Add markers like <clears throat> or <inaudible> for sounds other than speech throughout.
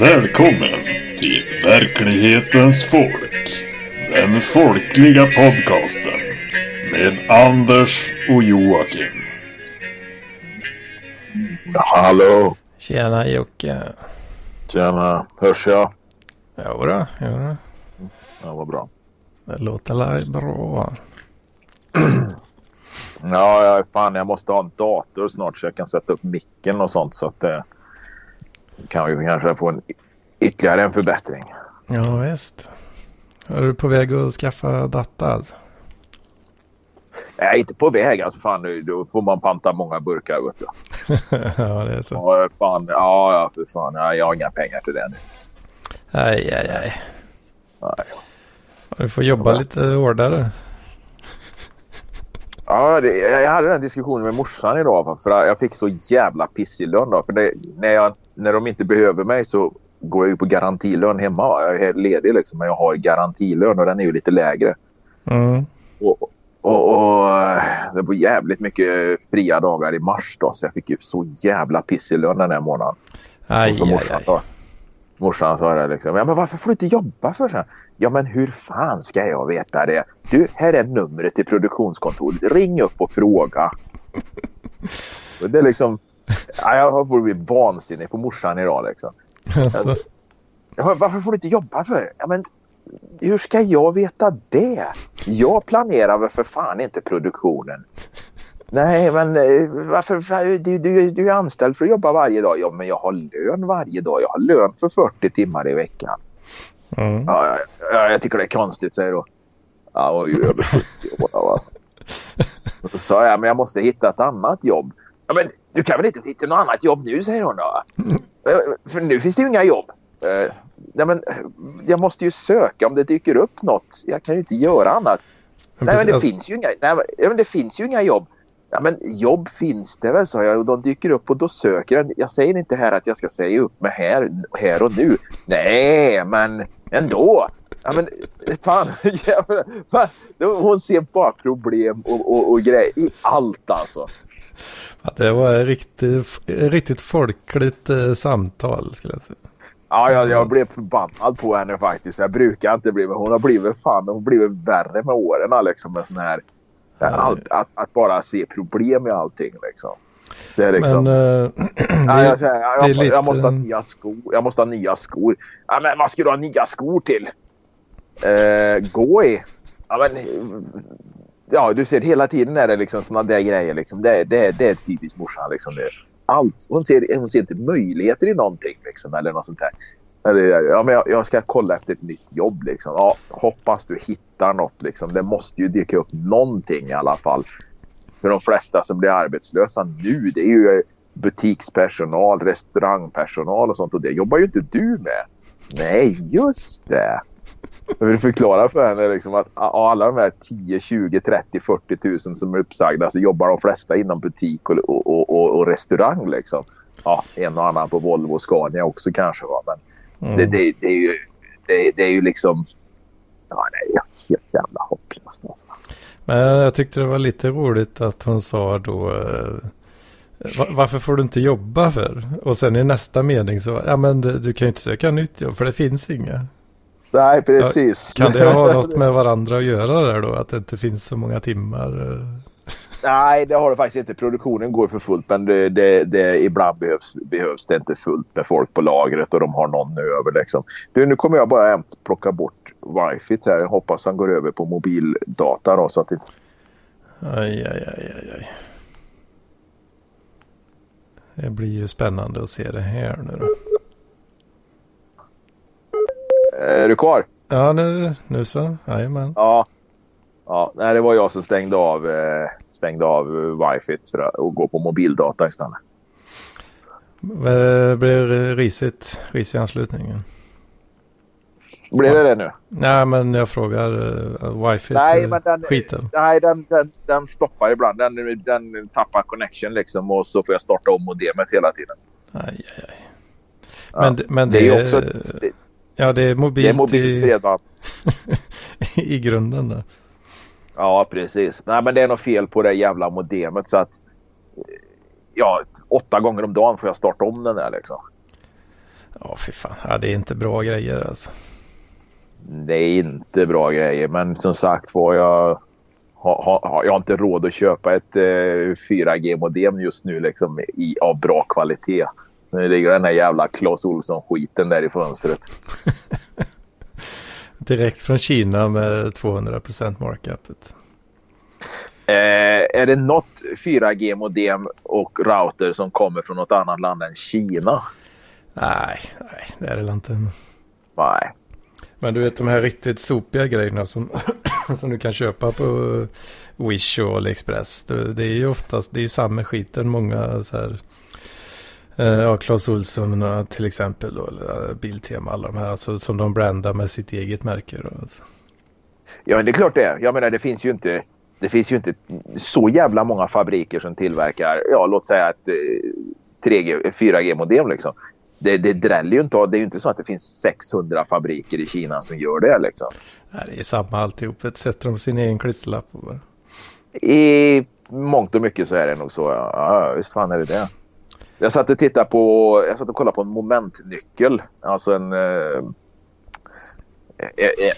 Välkommen till Verklighetens folk. Den folkliga podcasten med Anders och Joakim. Hallå! Tjena Jocke. Tjena! Hörs jag? Jodå, jodå. Ja, vad bra. Det låter la- bra. Ja, fan jag måste ha en dator snart så jag kan sätta upp micken och sånt så att det kan vi kanske få en ytterligare en förbättring. Ja visst. Är du på väg att skaffa data? Jag är inte på väg alltså fan. Då får man panta många burkar vet du. <laughs> ja det är så. Ja, fan. Ja, ja för fan. Ja, jag har inga pengar till det nu. Aj, aj, aj. Nej. Du får jobba lite hårdare. Ja, det, jag hade den diskussionen med morsan idag för jag fick så jävla pissig lön då. För det, när, jag, när de inte behöver mig så går jag ju på garantilön hemma. Jag är ledig liksom, men jag har garantilön och den är ju lite lägre. Mm. Och, och, och det var jävligt mycket fria dagar i mars då så jag fick ju så jävla pissig lön den här månaden. Aj, och så aj, morsan aj. sa, morsan sa det liksom. Ja men varför får du inte jobba för så? Ja men hur fan ska jag veta det? Du, här är numret till produktionskontoret. Ring upp och fråga. <laughs> Och det är liksom. Ja, jag har blivit vansinnig på morsan idag liksom. Alltså, Ja, varför får du inte jobba för? Ja, men hur ska jag veta det? Jag planerar väl för fan inte produktionen. Nej, men eh, varför? Du, du, du är anställd för att jobba varje dag. Ja, men jag har lön varje dag. Jag har lön för 40 timmar i veckan. mm. Ja, ja, ja, jag tycker det är konstigt, säger då. Ja, och ju över 70 år alltså. Och <laughs> så sa jag, men jag måste hitta ett annat jobb. Ja, men du kan väl inte hitta något annat jobb nu, säger hon då. Eh, För nu finns det ju inga jobb. Eh, Nej, men jag måste ju söka om det dyker upp något. Jag kan ju inte göra annat. Nej, men det Alltså, finns ju inga, nej, men- men det finns ju inga jobb. Ja, men jobb finns det väl, sa jag. Och de dyker upp och då söker jag. Jag säger inte här att jag ska säga upp mig här, här och nu. Nej, men ändå. Ja, men fan. <laughs> jävlar, fan. Hon ser bara problem och, och, och grejer i allt alltså. ja, det var ett riktigt, riktigt folkligt eh, samtal skulle jag säga. Ja, jag, jag blev förbannad på henne faktiskt. Jag brukar inte bli, men hon har blivit fan, hon har blivit värre med åren liksom med sån här. Allt, att, att bara se problem i allting liksom. Det är liksom. Men eh, <clears throat> Nej, jag, jag, är jag, lite- jag måste ha nya skor. Jag måste ha nya skor. Ja, men vad ska du ha nya skor till? Eh, gå i. Ja, men, ja, du ser hela tiden är det liksom såna där grejer. Liksom. Det, det, det är typiskt morsan. Liksom. Det, allt. Hon, ser, hon ser inte möjligheter i någonting. Liksom, eller något sånt där. Eller, ja, men jag, jag ska kolla efter ett nytt jobb. Liksom. Ja, hoppas du hittar något. Liksom. Det måste ju dyka upp någonting i alla fall. För de flesta som blir arbetslösa nu det är ju butikspersonal, restaurangpersonal och sånt. Och det jobbar ju inte du med. Nej, just det. Jag vill förklara för henne liksom att av alla de här 10, 20, 30, 40 tusen som är uppsagda så jobbar de flesta inom butik och, och, och, och restaurang. Liksom. Ja, en och annan på Volvo och Scania också kanske. Va? Men mm. det, det, det, är ju, det, det är ju liksom... Ja, det är helt jävla hopplöst. Alltså. Men jag tyckte det var lite roligt att hon sa då eh, "Va- varför får du inte jobba för? Och sen i nästa mening så, ja men du kan ju inte söka nytt jobb för det finns inga. Nej, precis. Kan det ha något <laughs> med varandra att göra där då? Att det inte finns så många timmar? Eh? Nej, det har det faktiskt inte. Produktionen går för fullt men det, det, det, ibland behövs, behövs det inte fullt med folk på lagret och de har någon över. Liksom. Du, nu kommer jag bara att plocka bort wifi här. Jag hoppas han går över på mobildata då, så att det... Aj, aj, aj, aj, aj. Det blir ju spännande att se det här nu då. Är du kvar? Ja, nu, nu så. Jajamän. Ja. Ja, nej, det var jag som stängde av, eh, stängde av eh, wifi för att och gå på mobildata istället. Det blir risigt, risig anslutningen. Blir det det nu? Nej, men jag frågar uh, wifi Nej, men den, skiten. nej den, den, den stoppar ibland. Den, den tappar connection liksom och så får jag starta om modemet hela tiden. Aj, aj, aj. Ja, Men, men det det, är också... är, ja, det är Det mobilt är mobilt i, <laughs> i grunden där. Ja, precis. Nej, men det är något fel på det jävla modemet så att... Ja, åtta gånger om dagen får jag starta om den där liksom. Ja, fy fan. Ja, det är inte bra grejer alltså. Det är inte bra grejer, men som sagt var jag har, har, jag har inte råd att köpa ett eh, 4G-modem just nu liksom, i, av bra kvalitet. Nu ligger den här jävla Clas Ohlson-skiten där i fönstret. <laughs> Direkt från Kina med 200% markup. Eh, är det något 4G-modem och router som kommer från något annat land än Kina? Nej, nej det är det inte. Nej. Men du vet de här riktigt sopiga grejerna som, <clears throat> som du kan köpa på Wish och AliExpress. Det, är ju oftast, det är ju samma skiten många så här. Eh, ja, Clas Ohlson till exempel då, eller Biltema, alla de här alltså, som de brandar med sitt eget märke. Då, alltså. Ja, men det är klart det är. Jag menar, det finns ju inte, det finns ju inte så jävla många fabriker som tillverkar, ja, låt säga ett 3G, eh, 4G-modem liksom det, det dräller ju inte. Det är ju inte så att det finns 600 fabriker i Kina som gör det. Liksom. Nej, det är samma alltihop. Sätter de sin egen klisterlapp på bara. I mångt och mycket så är det nog så. Ja, visst fan är det det. Jag satt och tittade på, jag satt och kollade på en momentnyckel. Alltså en, eh,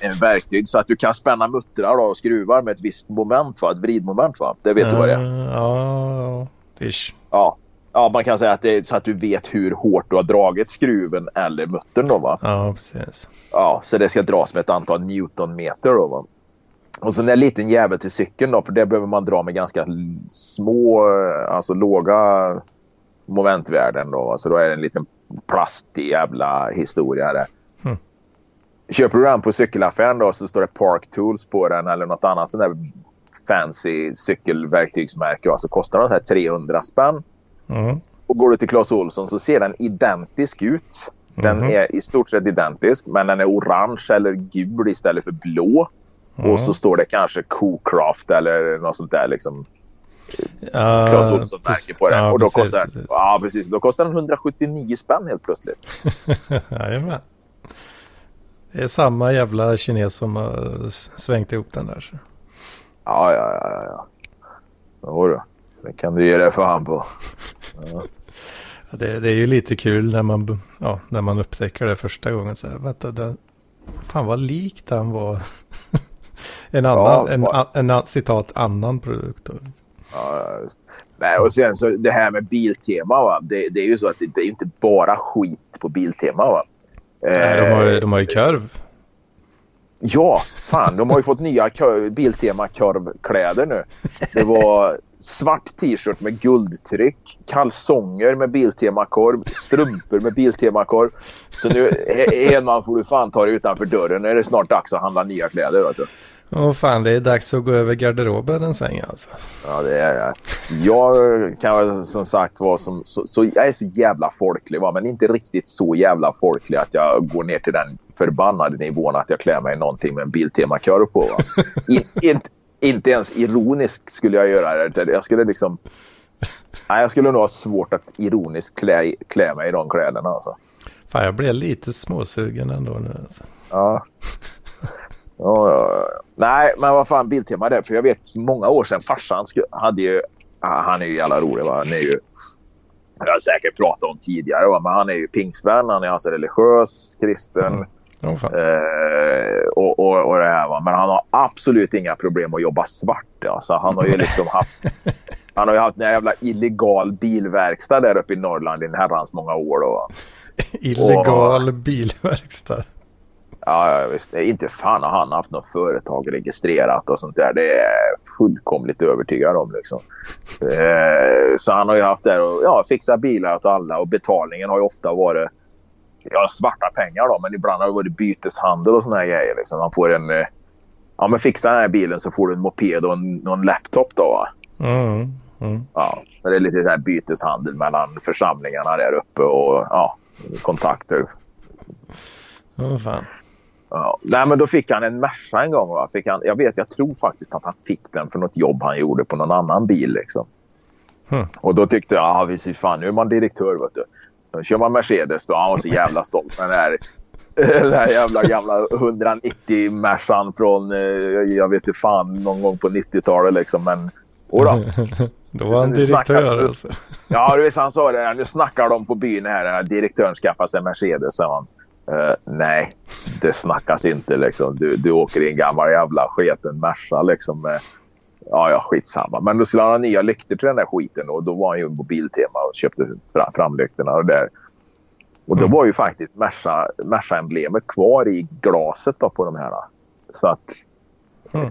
en verktyg så att du kan spänna muttrar och skruvar med ett visst moment, va? ett vridmoment. Va? Det vet uh, du vad det är? Ja, ja. Ja, Ja, man kan säga att det är så att du vet hur hårt du har dragit skruven eller muttern då va? Ja, precis. Ja, så det ska dras med ett antal newtonmeter då va? Och sen en liten jävel till cykeln då, för det behöver man dra med ganska små, alltså låga momentvärden då. Så då är det en liten plastig jävla historia där. Mm. Köper du den på cykelaffären då så står det Park Tools på den eller något annat sånt där fancy cykelverktygsmärke. Så kostar den här 300 spänn. Mm. Och går du till Clas Ohlson så ser den identisk ut. Den mm. är i stort sett identisk men den är orange eller gul istället för blå. Mm. Och så står det kanske Co-Craft eller något sånt där liksom. Uh, Clas Ohlson märke på den. Ja, och då precis, kostar, precis. Ja, precis. Då kostar den 179 spänn helt plötsligt. <laughs> Jajamän. Det är samma jävla kines som har svängt ihop den där. Så. Ja, ja, ja. ja. Jodå. Det kan du ge dig fan på. Ja. Det, det, är ju lite kul när man, ja, när man upptäcker det första gången. Så här, vänta, den, fan vad lik den var. <laughs> en annan, ja, en, en, citat, annan produkt. Då. Ja. Nej, och sen så det här med Biltema. Va? Det, det är ju så att det, det är inte bara skit på Biltema. Va? Nej, de, har, de har ju kurv. Ja, fan de har ju fått nya Biltema korvkläder nu. Det var svart t-shirt med guldtryck, kalsonger med Biltema-korv, strumpor med Biltema-korv. Så nu, Hedman får du fan ta dig utanför dörren. Nu är det snart dags att handla nya kläder. Vet du. Åh fan, det är dags att gå över garderoben en sväng alltså. Ja, det är det. Jag kan som sagt vara som, så, så, jag är så jävla folklig va? men inte riktigt så jävla folklig att jag går ner till den förbannade nivån att jag klär mig i någonting med en Biltema-korv på. Va? In, in, inte ens ironiskt skulle jag göra det. Jag skulle liksom... Nej, jag skulle nog ha svårt att ironiskt klä, klä mig i de kläderna. Alltså. Fan, jag blev lite småsugen ändå nu. Alltså. Ja, ja, ja. Nej, men vad fan Biltema det. För jag vet många år sedan farsan hade ju... Han är ju jävla rolig va. Han är ju... Jag har säkert pratat om tidigare va? men han är ju pingstvän. Han är alltså religiös, kristen. Mm. Oh, eh, och, och, och det här va. Men han har absolut inga problem att jobba svart. Alltså, han har ju <laughs> liksom haft... Han har ju haft en jävla illegal bilverkstad där uppe i Norrland i en herrans många år. Då, <laughs> illegal och, bilverkstad? Ja, visst. Inte fan har han haft något företag registrerat och sånt där. Det är jag fullkomligt övertygad om. Liksom. Eh, så han har ju haft det och ja, fixa bilar åt alla och betalningen har ju ofta varit ja, svarta pengar då, men ibland har det varit byteshandel och såna här grejer. Liksom. Man får en... Eh, ja, men fixa den här bilen så får du en moped och en, en laptop då. Mm, mm. Ja, det är lite så här byteshandel mellan församlingarna där uppe och ja, kontakter. Oh, fan. Ja. Nej, men då fick han en Merca en gång. Va? Fick han, jag vet, jag tror faktiskt att han fick den för något jobb han gjorde på någon annan bil. Liksom. Hmm. Och då tyckte jag, ja visst fan, nu är man direktör vet du. Då kör man Mercedes då. Han var så <laughs> jävla stolt med den här, <laughs> den här jävla gamla 190 Mercan från, eh, jag vet inte fan, någon gång på 90-talet liksom. Men Och <laughs> då. Var han direktör alltså. Ja, du vet, han sa det. Nu snackar de på byn här. Den här direktören skaffar sig Mercedes, han. Eh, nej, det snackas inte liksom. Du, du åker i en gammal jävla sketen Merca liksom. Med, ja, ja, skitsamma. Men då skulle han ha nya lyktor till den där skiten och då var han ju på Biltema och köpte fram, framlyktorna och där. Och då Mm. var ju faktiskt Merca, Merca-emblemet kvar i glaset då på de här. Så att Mm.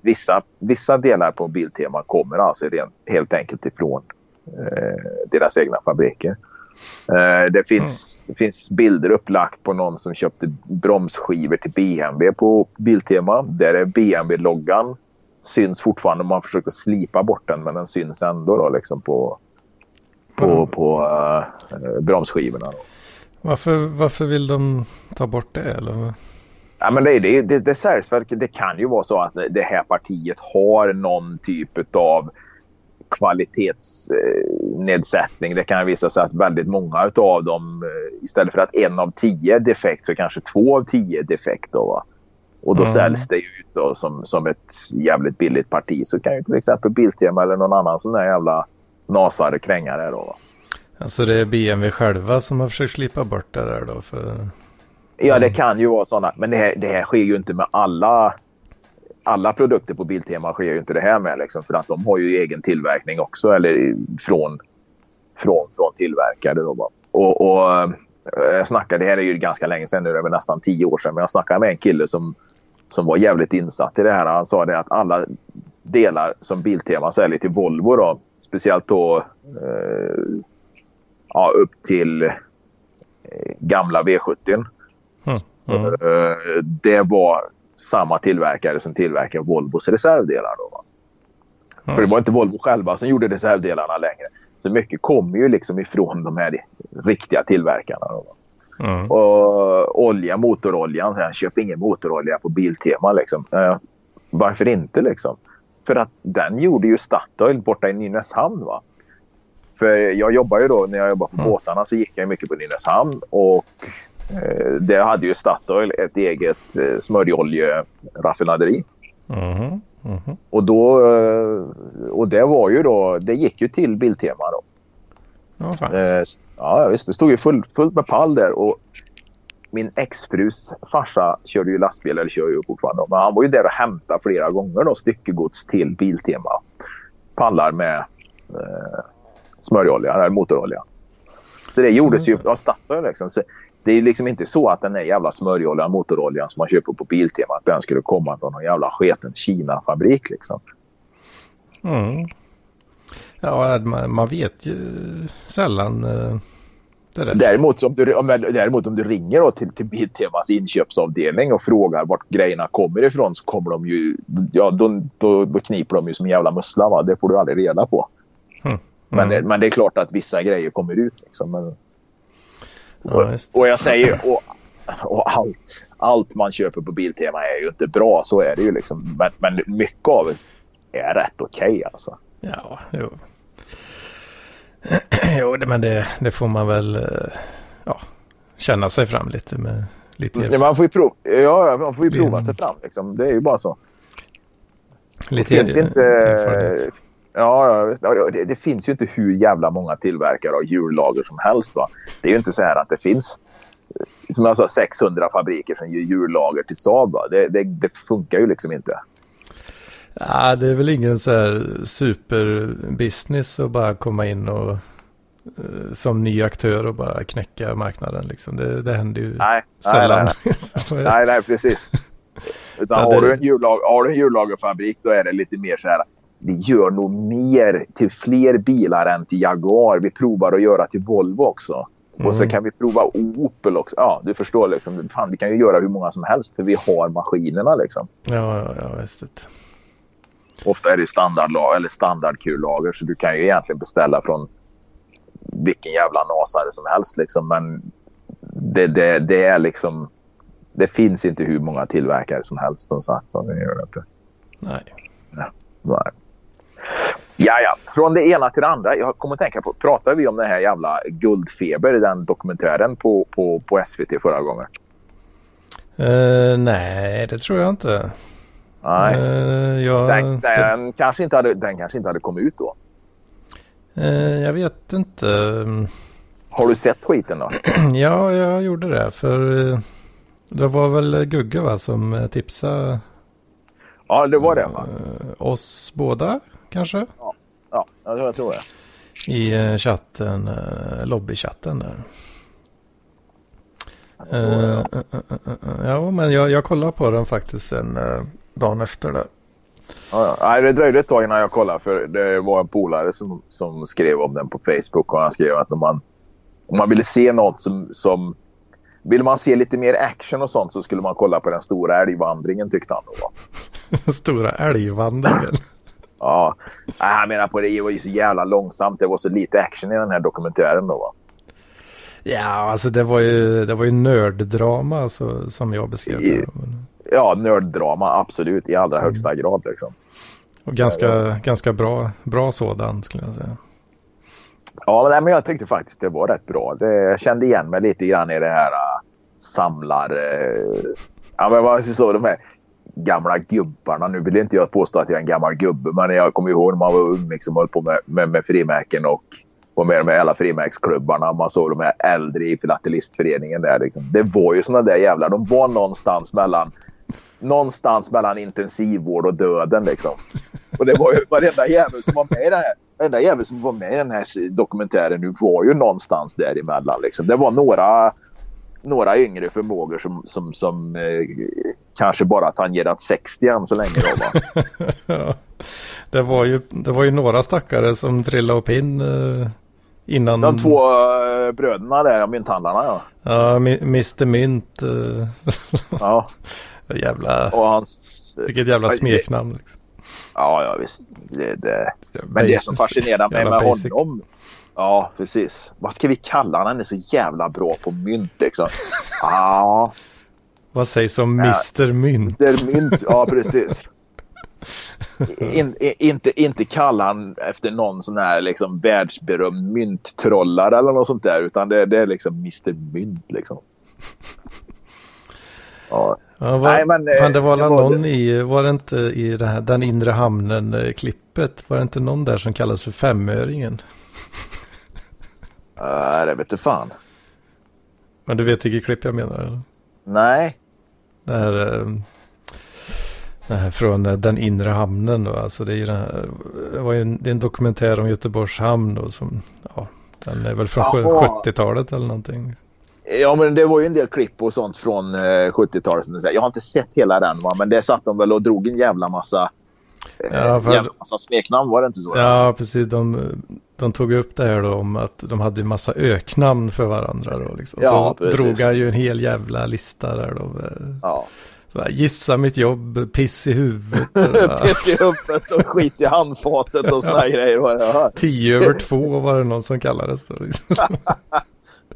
vissa, vissa delar på Biltema kommer alltså rent, helt enkelt ifrån eh, deras egna fabriker. Eh, det finns, det finns bilder upplagt på någon som köpte bromsskivor till BMW på Biltema. Där är BMW-loggan syns fortfarande. Man har försökt att slipa bort den men den syns ändå då, liksom på, på, Mm. på eh, bromsskivorna. Då. Varför, varför vill de ta bort det eller? Ja, men det, det, det, det. Det kan ju vara så att det här partiet har någon typ av kvalitetsnedsättning. Det kan visa sig att väldigt många av dem eh, istället för att en av tio är defekt så kanske två av tio är defekt. Då, va? Och då Mm. säljs det ut då som, som ett jävligt billigt parti. Så kan ju till exempel Biltema eller någon annan sån där jävla nasare kränga det då. Va? Alltså det är BMW själva som har försökt slipa bort det där då. För... Ja, det kan ju vara sådana. Men det här, det här sker ju inte med alla alla produkter på Biltema sker ju inte det här med. Liksom, för att de har ju egen tillverkning också. Eller från, från, från tillverkare. Då, och, och eh, jag snackade, det här är ju ganska länge sedan nu, det är nästan tio år sedan. Men jag snackade med en kille som, som var jävligt insatt i det här. Han sa det att alla delar som Biltema säljer till Volvo då. Speciellt då eh, ja, upp till eh, gamla V70. Mm. Eh, det var samma tillverkare som tillverkar Volvos reservdelar. Då? Mm. För det var inte Volvo själva som gjorde reservdelarna längre. Så mycket kommer ju liksom ifrån de här riktiga tillverkarna. Mm. Och olja, motoroljan. Så jag köper ingen motorolja på Biltema. Liksom. Eh, varför inte liksom? För att den gjorde ju Statoil borta i Nynäshamn. Va? För jag jobbar ju då, när jag jobbade på Mm. båtarna så gick jag mycket på Nynäshamn. Och där hade ju Statoil ett eget eh, smörjoljeraffinaderi. Mhm. Mhm. Och, då, eh, och det var ju då, det gick ju till Biltema då. Eh, ja visst, det stod ju full, fullt med pall där. Och min exfrus farsa körde ju lastbil, eller kör ju fortfarande. Men han var ju där och hämtade flera gånger då styckegods till Biltema. Pallar med eh, smörjolja, eller motorolja. Så det gjordes ju av Statoil liksom. Så det är liksom inte så att den där jävla smörjoljan, motoroljan som man köper på Biltema, att den skulle komma från någon jävla sketen Kina-fabrik liksom. Mm. Ja, man, man vet ju sällan eh, det där. Däremot, om du, om, däremot om du ringer då till, till Biltemas inköpsavdelning och frågar vart grejerna kommer ifrån så kommer de ju... Ja, då, då, då kniper de ju som jävla mussla. Va? Det får du aldrig reda på. Mm. Men, det, men det är klart att vissa grejer kommer ut. Liksom. Men, Just. och jag säger... Och, och allt, allt man köper på Biltema är ju inte bra. Så är det ju. Liksom. Men, men mycket av det är rätt okej alltså. Ja, jo. <clears throat> jo, det, men det, det får man väl eh, ja, känna sig fram lite med lite, Ja, erf- man får ju, prov, ja, man får ju prova Mm. sig fram. Liksom. Det är ju bara så. Det lite finns inte... Ja, det, det finns ju inte hur jävla många tillverkare av hjullager som helst. Va? Det är ju inte så här att det finns som jag sa, 600 fabriker som gör hjullager till Saab. Det, det, det funkar ju liksom inte. Ja, det är väl ingen så här superbusiness att bara komma in och eh, som ny aktör och bara knäcka marknaden liksom. Det, det händer ju Nej, nej, sällan. nej, <laughs> jag- nej, nej precis. <laughs> Utan har, du en hjullager, har du en hjullagerfabrik då är det lite mer så här. Vi gör nog mer till fler bilar än till Jaguar. Vi provar att göra till Volvo också. Och så Mm. kan vi prova Opel också. Ja, du förstår liksom. Fan, vi kan ju göra hur många som helst för vi har maskinerna liksom. Ja, ja, ja, visst. det. Ofta är det standardlag eller standardkullager så du kan ju egentligen beställa från vilken jävla nasare som helst liksom. Men det, det, det är liksom. Det finns inte hur många tillverkare som helst som sagt. Det gör det inte. Nej. Nej. Ja, ja. Från det ena till det andra. Jag kommer att tänka på, pratade vi om den här jävla Guldfeber, den dokumentären på, på, på SVT förra gången? Eh, nej, det tror jag inte. Nej. Eh, ja, Den, den, kanske inte hade, den kanske inte hade kommit ut då. eh, jag vet inte. Har du sett skiten då? <clears throat> Ja, jag gjorde det. För det var väl Gugge va, som tipsade Ja, det var det va? oss båda kanske. Ja, jag tror det. I eh, chatten, eh, lobbychatten där. Jag det, Eh, ja. Ja, men jag, jag kollade på den faktiskt sen eh, dagen efter där. Ja, ja. Nej, det dröjde ett tag innan jag kollade för det var en polare som, som skrev om den på Facebook och han skrev att om man, om man ville se något som, som Vill man se lite mer action och sånt så skulle man kolla på den stora älgvandringen tyckte han då. <laughs> Stora älgvandringen. Ja, Nej, han menar på det, det var ju så jävla långsamt. Det var så lite action i den här dokumentären då va. ja, alltså det var ju, det var ju nörddrama alltså, som jag beskrev det. Ja, nörddrama absolut i allra högsta grad liksom. Och ganska, ganska bra, bra sådan skulle jag säga. Ja, men, jag tyckte faktiskt det var rätt bra. Det, jag kände igen mig lite grann i det här uh, samlar... Uh, ja, men vad så de här gamla gubbarna. Nu vill inte jag påstå att jag är en gammal gubbe, men jag kommer ihåg när man var ung liksom höll på med, med, med frimärken och var med i alla frimärksklubbarna. Man såg de här äldre i filatelistföreningen där. Liksom. Det var ju såna där jävlar. De var någonstans mellan någonstans mellan intensivvård och döden liksom. Och det var ju varenda jävel som var med i den här, varenda jävel som var med i den här dokumentären nu var ju någonstans däremellan liksom. Det var några, några yngre förmågor som, som, som eh, kanske bara tangerat 60 än så länge då va. <laughs> Det, var ju, det var ju några stackare som trillade upp in eh, innan. De två eh, bröderna där, mynthandlarna ja. Ja, Mr Mynt. eh, <laughs> ja. jävla, Och hans... vilket jävla smeknamn. Liksom. Ja, ja visst. Det, det. Men det som fascinerar mig med basic. honom. Ja, precis. Vad ska vi kalla honom? Han är så jävla bra på mynt liksom. <laughs> Ja, Vad sägs om Mr Mynt? är mynt. Ja, precis. In, i- inte, inte kalla han efter någon sån här liksom världsberömd mynttrollare eller något sånt där. Utan det, det är liksom Mr Mynt liksom. Ja, Ja, var, Nej, men, eh, fan, det var det var någon det. i, var det inte i det här, den inre hamnen-klippet? Var det inte någon där som kallas för femöringen? Äh, det vet inte fan. Men du vet vilket klipp jag menar? Eller? Nej. Det här, eh, det här från eh, den inre hamnen då. Alltså det är den här, det var ju en, det är en dokumentär om Göteborgs hamn då som, ja, den är väl från sjö- Jaha. 70-talet eller någonting. Ja, men det var ju en del klipp och sånt från eh, 70-talet. som du säger. Jag har inte sett hela den, va? men det satt de väl och drog en jävla massa, eh, Ja, för- jävla massa smeknamn. Var det inte så? Ja, precis. De, de tog upp det här då om att de hade en massa öknamn för varandra då. Liksom. Ja, så precis. drog han ju en hel jävla lista där då. eh, ja. Gissa mitt jobb, piss i huvudet. <laughs> Piss i huvudet och skit i handfatet och såna här grejer. var det. Ja. Tio över två var det någon som kallades då. Liksom. <laughs>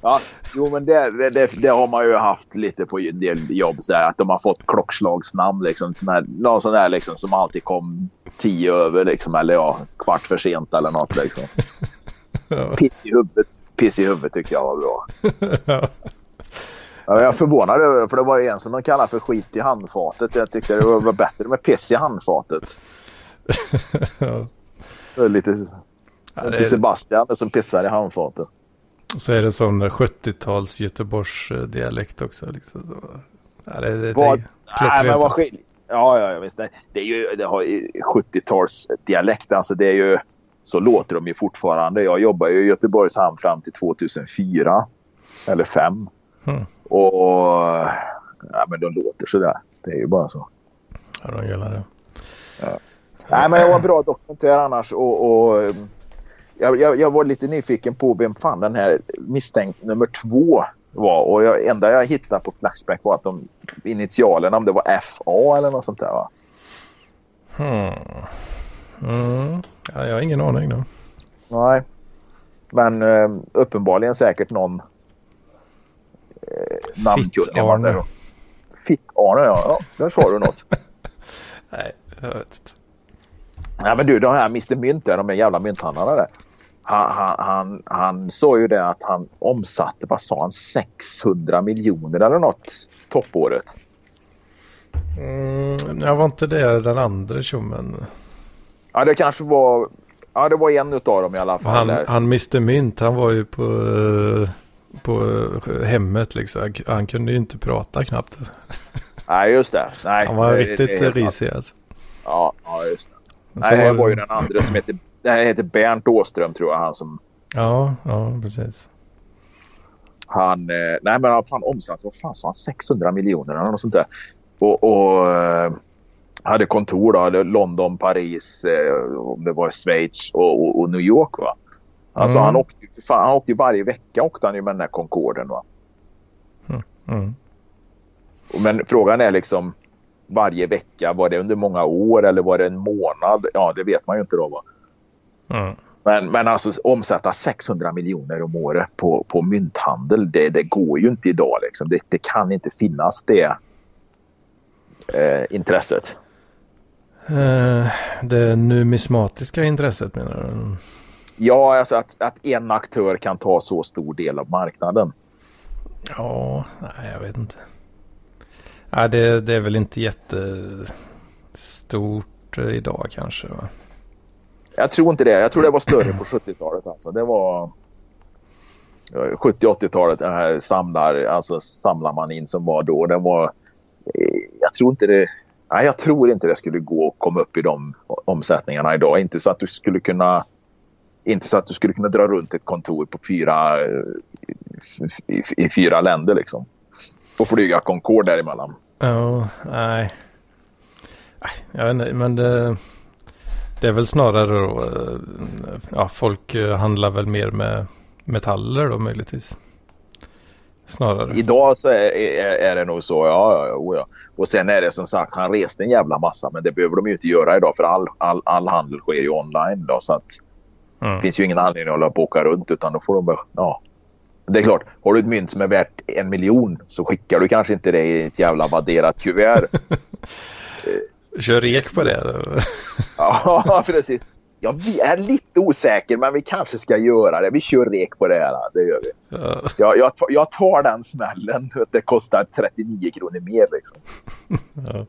Ja, jo, men det, det, det, har man ju haft lite på en del jobb. Så här, att de har fått klockslagsnamn. Liksom, sån här, någon sån där liksom, som alltid kom tio över. Liksom, eller ja, kvart för sent eller något. Liksom. <laughs> Piss i huvudet. Piss i huvudet tycker jag var bra. <laughs> Ja. Ja, jag är förvånad över det, för det var ju en som de kallade för skit i handfatet. Jag tyckte det var bättre med piss i handfatet. <laughs> Det är lite Ja, till det är, Sebastian som pissar i handfatet. Så är det sån 70-tals Göteborgs eh, också. Liksom. Ja, det, det, det, Vad- är Nej, men vad alltså. skil... Ja, ja, ja, visst. Det, det är ju det har ju 70-tals dialekt. Alltså det är ju... Så låter de ju fortfarande. Jag jobbar ju i Göteborgs hamn fram till 2004. Eller 5. Mm. Och... Ja, men de låter sådär. Det är ju bara så. Ja, de gillar det. Nej, men det var bra dokumentär annars. Och, och, jag, jag, jag var lite nyfiken på vem fan den här misstänkt nummer två var. Och jag, enda jag hittade på Flashback var att de initialerna, om det var FA eller något sånt där va? Hmm. Mm. Ja, jag har ingen aning då. Nej. Men eh, uppenbarligen säkert någon eh, namnkunnig. Fitt-Arne. Fitt-Arne, ja. ja. Där sa du något. <laughs> Nej, jag vet inte. Nej men du, de här Mr Mynt där, de är jävla mynthandlarna där. Han, han, han, han sa ju det att han omsatte, vad sa han, 600 miljoner eller något toppåret. Mm, jag var inte det den andra tjommen. Ja, det kanske var... Ja, det var en utav dem i alla fall. Han, han Mr Mynt, han var ju på, eh, på hemmet liksom. Han kunde ju inte prata knappt. <laughs> Nej, just det. Nej, Han var det- riktigt det helt risig alltså. Ja, ja just det. Nej, det här var ju det- den andra som heter... Det här heter Bernt Åström tror jag. Han som... Ja, ja precis. Han... Eh, nej, men han fan omsatt... Vad fan sa han? 600 miljoner eller något sånt där. Och... och eh, hade kontor då. London, Paris, eh, om det var Schweiz och, och, och New York va. Alltså Mm. han åkte. Fan, han åkte ju varje vecka åkte han ju med den här Concorden va. Mm. Men frågan är liksom varje vecka. Var det under många år eller var det en månad? Ja, det vet man ju inte då. Va? Mm. Men, men alltså omsätta 600 miljoner om året på, på mynthandel, det, det går ju inte idag. Liksom. Det, det kan inte finnas det eh, intresset. Eh, det numismatiska intresset menar du? Ja, alltså att, att en aktör kan ta så stor del av marknaden. Ja, nej jag vet inte. Nej, det, det är väl inte jättestort eh, idag kanske. Va? Jag tror inte det. Jag tror det var större på 70-talet. Alltså. Det var 70-80-talet. Den här samlar, alltså samlarmanin som var då. Den var, eh, jag tror inte det. Nej, jag tror inte det skulle gå att komma upp i de omsättningarna idag. Inte så att du skulle kunna inte så att du skulle kunna dra runt ett kontor på fyra, i, i, i fyra länder liksom. Och flyga Concorde däremellan. Ja, nej. Nej, Jag vet inte, men det, det är väl snarare då, eh, ja folk eh, handlar väl mer med metaller då möjligtvis. Snarare. Idag så är, är, är det nog så, ja, ja, ja. Och sen är det som sagt, han reste en jävla massa. Men det behöver de ju inte göra idag för all, all, all handel sker ju online. Då, så att Mm. det finns ju ingen anledning att hålla på och åka runt utan då får de bara, ja. Det är klart, har du ett mynt som är värt en miljon så skickar du kanske inte det i ett jävla vadderat kuvert. <laughs> Kör rek på det. då. <laughs> ja, precis. Ja, vi är lite osäker men vi kanske ska göra det. Vi kör rek på det här. Det gör vi. Ja, Jag, jag, tar- jag tar den smällen. att Det kostar 39 kronor mer liksom. <laughs> ja.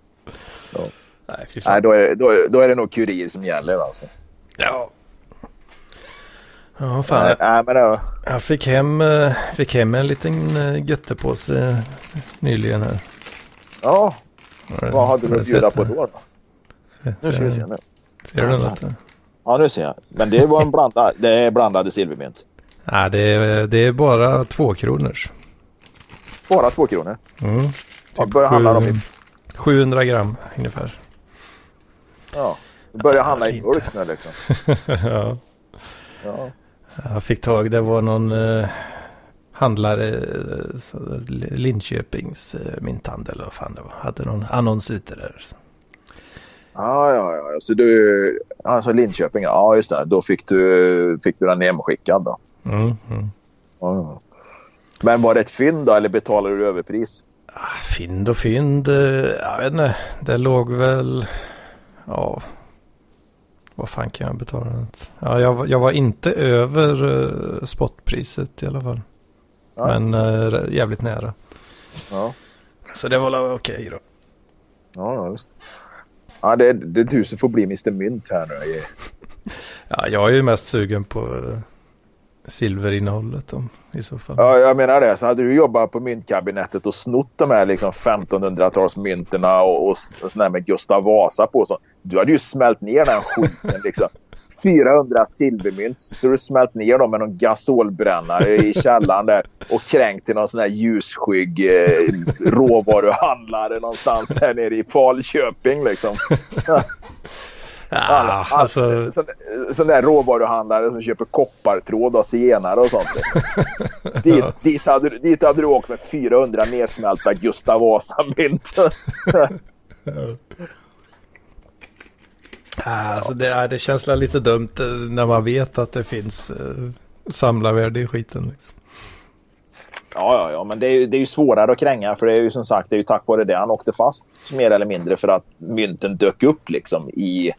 Ja. Nej. Nej, då är, då, då är det nog kurir som gäller alltså. Ja. Ja, fan. Nej, men det, Jag fick hem, eh, fick hem en liten eh, göttepåse nyligen här. ja, vad hade har du att bjuda på då? då? Nu ska vi se nu. Ser du lite? Ja, nu ser jag. Men det var en blandad, det är blandade silvermynt. Nej, det är, det är bara två kronors. Bara två kronor. Mm. Vad börjar handla om? Sju- i- 700 gram ungefär. Ja, det börjar handla i burk nu liksom. <laughs> ja. Ja. Jag fick tag, det var någon eh, handlare, eh, Linköpings eh, mynthandel, vad fan det var. Hade någon annons ute där. Ja, ja, ja. Så du, alltså Linköping, ja just det. Då fick du, fick du den hemskickad då. Mm, mm. Ja. Men var det ett fynd då eller betalade du överpris? Ah, Fynd och fynd, eh, jag vet inte. Det låg väl, ja, vad fan kan jag betala? Ja, jag, var- jag var inte över uh, spotpriset i alla fall. Ja. Men eh, jävligt nära. Ja, Så det var okej då. ja, ja just. Ja, det det är du som får bli Mr Mynt här nu. <laughs> Ja, jag är ju mest sugen på uh, silverinnehållet om, i så fall. Ja, jag menar det. Så hade du jobbat på myntkabinettet och snott de här liksom 1500-talsmynterna och, och, och här med Gustav Vasa på. Så, du hade ju smält ner den skiten liksom. 400 silvermynt så du smält ner dem med någon gasolbrännare i källaren där och kränkt till någon sån här ljusskygg eh, råvaruhandlare någonstans där nere i Falköping liksom. <laughs> Ja, alltså, Sån, sån där råvaruhandlare som köper koppartråd och senare och sånt. <laughs> dit, dit, hade, dit hade du åkt med 400 nedsmälta Gustav Vasa-mynt. <laughs> ja, alltså det, är- det känns lite dumt eh, när man vet att det finns samlarvärde i skiten. Liksom. ja, ja, ja, men det är, det är ju svårare att kränga för det är ju som sagt det är ju tack vare det han åkte fast mer eller mindre för att mynten dök upp liksom i,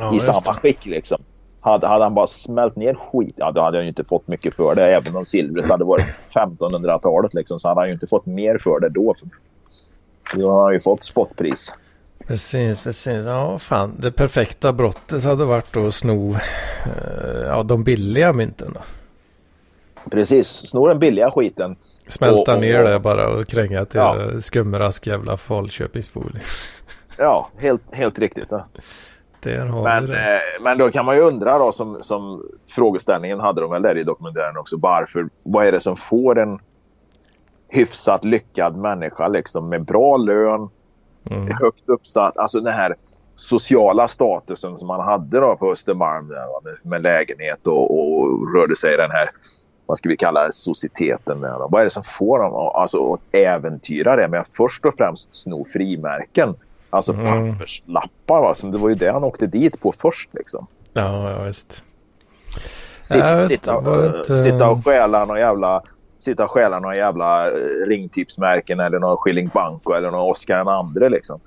Ja, i samma skick liksom. Hade, hade han bara smält ner skit, ja då hade han ju inte fått mycket för det. Även om silvret hade varit 1500-talet liksom, så hade han ju inte fått mer för det då. Då har han ju fått spotpris. Precis, precis. Ja, fan. Det perfekta brottet hade varit att sno eh, ja, de billiga mynten. Då. Precis, snor den billiga skiten. Smälta Och- och- ner det bara och kränga till Ja. ja. skumrask jävla Falköpingsbo. <laughs> Ja, helt, helt riktigt. Ja. Men, eh, men då kan man ju undra då som, som frågeställningen hade de väl där i dokumentären också. Varför? Vad är det som får en hyfsat lyckad människa liksom med bra lön, Mm. högt uppsatt, alltså den här sociala statusen som man hade då på Östermalm där, med, med lägenhet och, och rörde sig i den här, vad ska vi kalla det, societeten. Där, då. Vad är det som får dem att- alltså, att äventyra det med att först och främst sno frimärken? Alltså Mm. papperslappar. Va? Som det var ju det han åkte dit på först. Liksom. Ja, ja, visst. Sitt, sitta, inte- sitta och stjäla någon jävla Sitta och stjäla några jävla eh, ringtipsmärken eller någon Skilling Banco eller någon Oscar den andre liksom.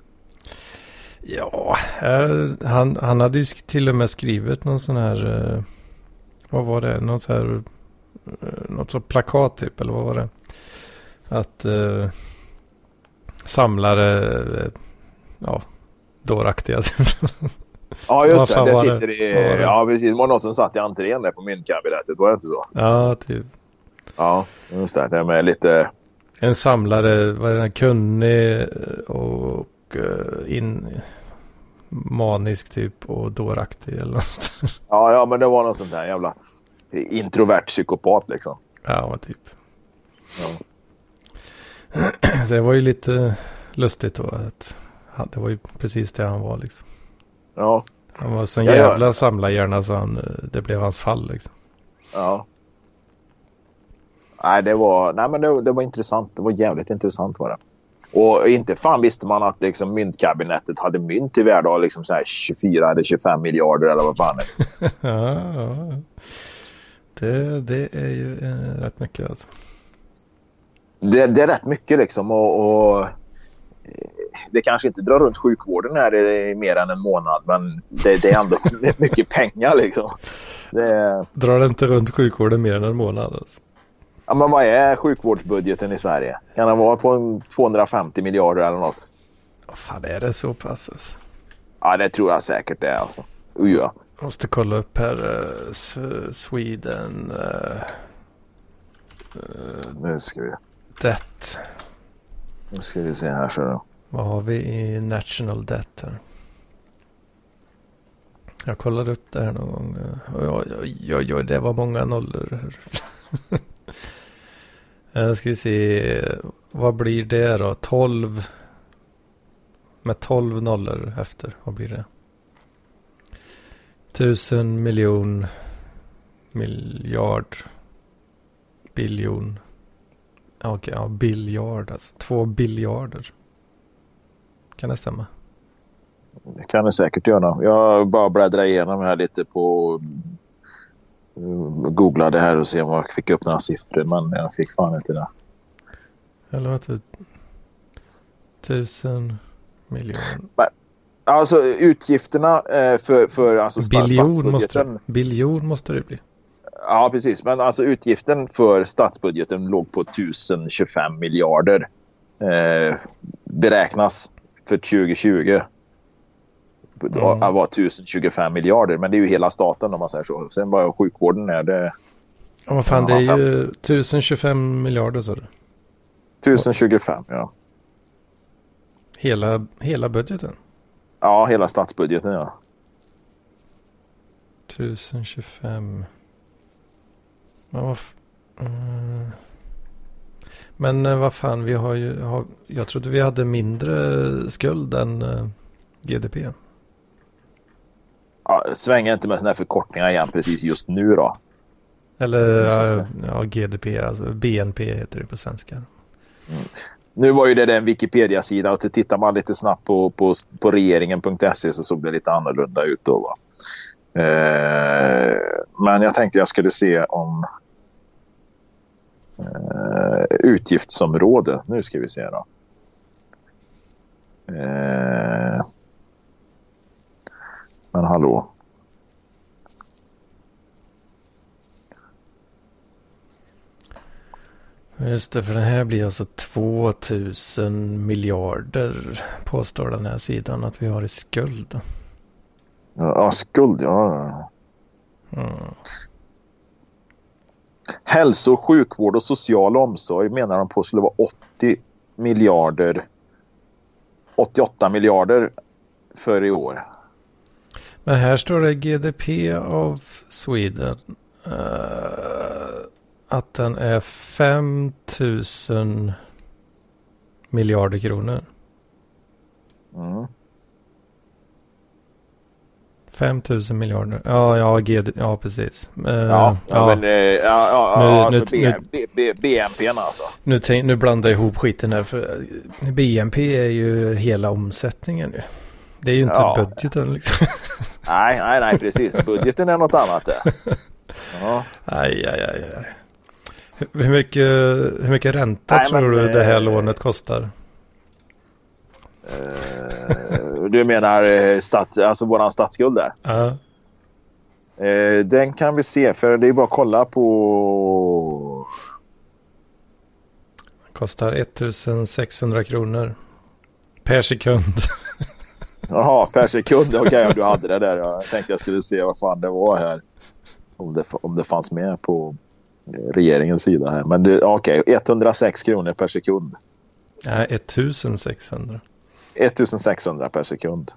Ja, eh, han, han hade ju till och med skrivit någon sån här, eh, vad var det, någon sån här, eh, något sånt plakat typ, eller vad var det? Att eh, samlare, ja, dåraktiga. Ja just det, det sitter i... Ja precis, det var någon som satt i entrén där på myntkabinettet, var det inte så? ja, typ. Ja, just det. Det med lite... En samlare, vad är det, kunnig och eh, in, manisk typ och dåraktig eller något. Ja, ja men det var någon sån där jävla introvert psykopat liksom. Ja, typ. Ja. <clears throat> Så det var ju lite lustigt då att han, det var ju precis det han var liksom. Ja, Han var sån Ja, ja. jävla samlarhjärna så han, eh, det blev hans fall liksom. ja. Nej, det var, nej men det, det var intressant. Det var jävligt intressant var det. Och inte fan visste man att liksom, myntkabinettet hade mynt i värde av liksom så här 24 eller 25 miljarder eller vad fan det är. <laughs> Det, det är ju eh, rätt mycket alltså. det, det är rätt mycket liksom och, och eh, det kanske inte drar runt sjukvården här i mer än en månad men det, det är ändå <laughs> mycket pengar liksom. Det, Drar det inte runt sjukvården mer än en månad alltså. Ja, men vad är sjukvårdsbudgeten i Sverige? Kan den vara på en 250 miljarder eller något? Vad fan är det så pass alltså? Ja, det tror jag säkert det är alltså. Oj, ja. Måste kolla upp här. eh, S- Sweden. eh, Nu ska vi, debt. nu ska vi se här så då. Vad har vi i national debt här? Jag kollade upp det här någon gång. eh, oj, oj, oj det var många nollor. <laughs> Uh, ska vi se. Vad blir det då? 12. Med 12 nollor efter. Vad blir det? Tusen miljon. Miljard. Biljon. Ja, Okej, ja, biljard alltså. Två biljarder. Kan det stämma? Det kan det säkert göra. Jag bara bläddrar igenom här lite på googlade här och se om jag fick upp några siffror men jag fick fan inte det. Eller vänta. Tusen miljoner. Alltså utgifterna eh, för, för alltså, Biljon måste, biljon måste det bli. Ja, precis. Men alltså utgiften för statsbudgeten låg på 1025 miljarder. Eh, beräknas för 2020. Mm. Var 1025 miljarder. Men det är ju hela staten om man säger så. Sen vad sjukvården är det Ja, vad fan, det är ju 1025 miljarder sa du. 1025. Ja. Hela, hela budgeten. ja, hela statsbudgeten ja. 1025. Ja, vad f- mm. Men eh, vad fan, vi har ju... Har, jag trodde vi hade mindre skuld än eh, GDP. Svänger inte med sådana här förkortningar igen precis just nu då. Eller så. ja, GDP, alltså BNP heter det på svenska. Nu var ju det en Wikipedia-sida och så tittar man lite snabbt på, på, på regeringen.se så såg det lite annorlunda ut då. Va? Eh, men jag tänkte jag skulle se om eh, utgiftsområde. Nu ska vi se då. Eh, men hallå. Just det, för det här blir alltså 2000 miljarder påstår den här sidan att vi har i skuld. Ja, skuld ja. Mm. Hälso och sjukvård och social omsorg menar de på skulle vara 80 miljarder. 88 miljarder för i år. Men här står det GDP av Sweden. Uh, att den är 5000 miljarder kronor. Mm. 5000 miljarder. Ja, ja, GD, ja precis. Uh, ja, ja, men uh, ja, ja, Nu- ja, alltså nu- B, B, BNP alltså. Nu, tänk, nu blandar jag ihop skiten här. För eh, BNP är ju hela omsättningen nu. Det är ju inte Ja. budgeten liksom. <laughs> Nej, nej, nej, precis. Budgeten är något annat. Ja. Aj, aj, aj, aj. Hur- mycket, hur mycket ränta Nej, tror men, du det här eh, lånet kostar? Eh, du menar eh, stat, alltså våran statsskuld där? Ja, Eh, den kan vi se för det är bara att kolla på... kostar 1600 kronor. Per sekund. <laughs> Jaha, per sekund. Okej, om du hade det där. Jag tänkte jag skulle se vad fan det var här. Om det, om det fanns med på regeringens sida här. Men okej, 106 kronor per sekund. Nej, 1600. 1600 per sekund.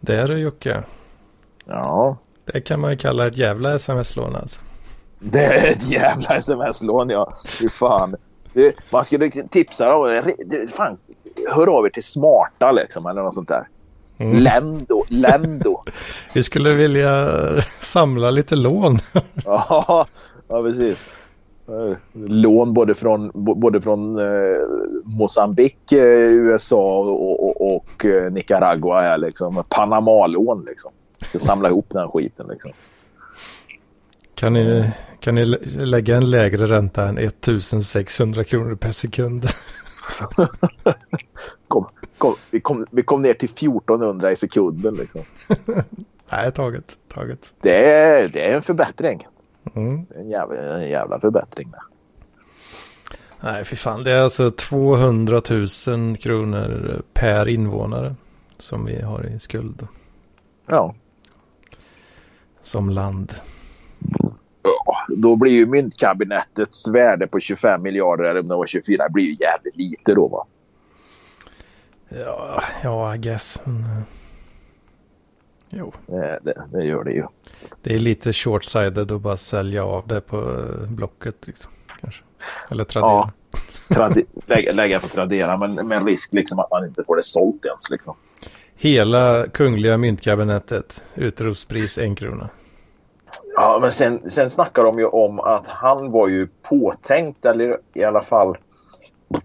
Det är det Jocke. Ja, Det kan man ju kalla ett jävla sms-lån alltså. det är ett jävla sms-lån ja. Fy fan. Det, man skulle tipsa dem. det- Fan, hör av er till Smarta liksom eller något sånt där. Mm. Lendo, Lendo. <laughs> Vi skulle vilja samla lite lån. <laughs> Ja, ja precis. Lån både från, både från eh, Mosambik, eh, USA och, och, och eh, Nicaragua. Här, liksom. Panama-lån. Liksom. Ska samla ihop den skiten. Liksom. Kan ni, kan ni lä- lägga en lägre ränta än 1600 kronor per sekund? <laughs> Kom, kom, vi, kom, vi kom ner till 1400 i sekunden. Liksom. <laughs> Nej, taget. taget. Det, är, det är en förbättring. Mm. En jävla, en jävla förbättring. Nej, fy fan. Det är alltså 200 000 kronor per invånare som vi har i skuld Ja. som land. Ja, Då blir ju myntkabinettets värde på 25 miljarder eller om det var 24 blir ju jävligt lite då va. Ja, ja I guess. Eh, jo, Det, det, det gör det ju. det är lite short-sided att bara sälja av det på eh, Blocket. Liksom, kanske. Eller Tradera. Ja. Trade, lägga, lägga på Tradera men med risk liksom att man inte får det sålt ens. Liksom. Hela kungliga myntkabinettet. Utropspris en krona. Ja, men sen, sen snackar de ju om att han var ju påtänkt eller i alla fall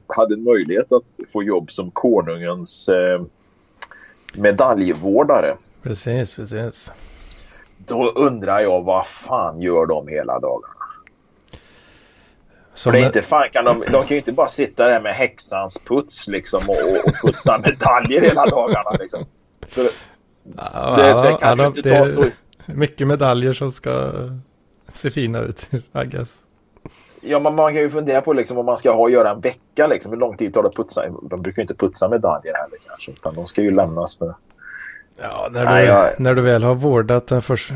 hade en möjlighet att få jobb som konungens eh, medaljvårdare. Precis, precis. Då undrar jag vad fan gör de hela dagarna? Som det är inte fan kan de, de kan ju inte bara sitta där med häxans puts liksom och, och putsa medaljer hela dagarna. Liksom. För Ja, det, ja, det kan ja, ju inte det ta så... Mycket medaljer som ska se fina ut, I guess. Ja, man, man kan ju fundera på liksom, om man ska ha göra en vecka. Liksom, hur lång tid tar det att putsa? De brukar ju inte putsa medaljer heller kanske. Utan de ska ju lämnas med... Ja, när du, Nej, jag- när du väl har vårdat den först,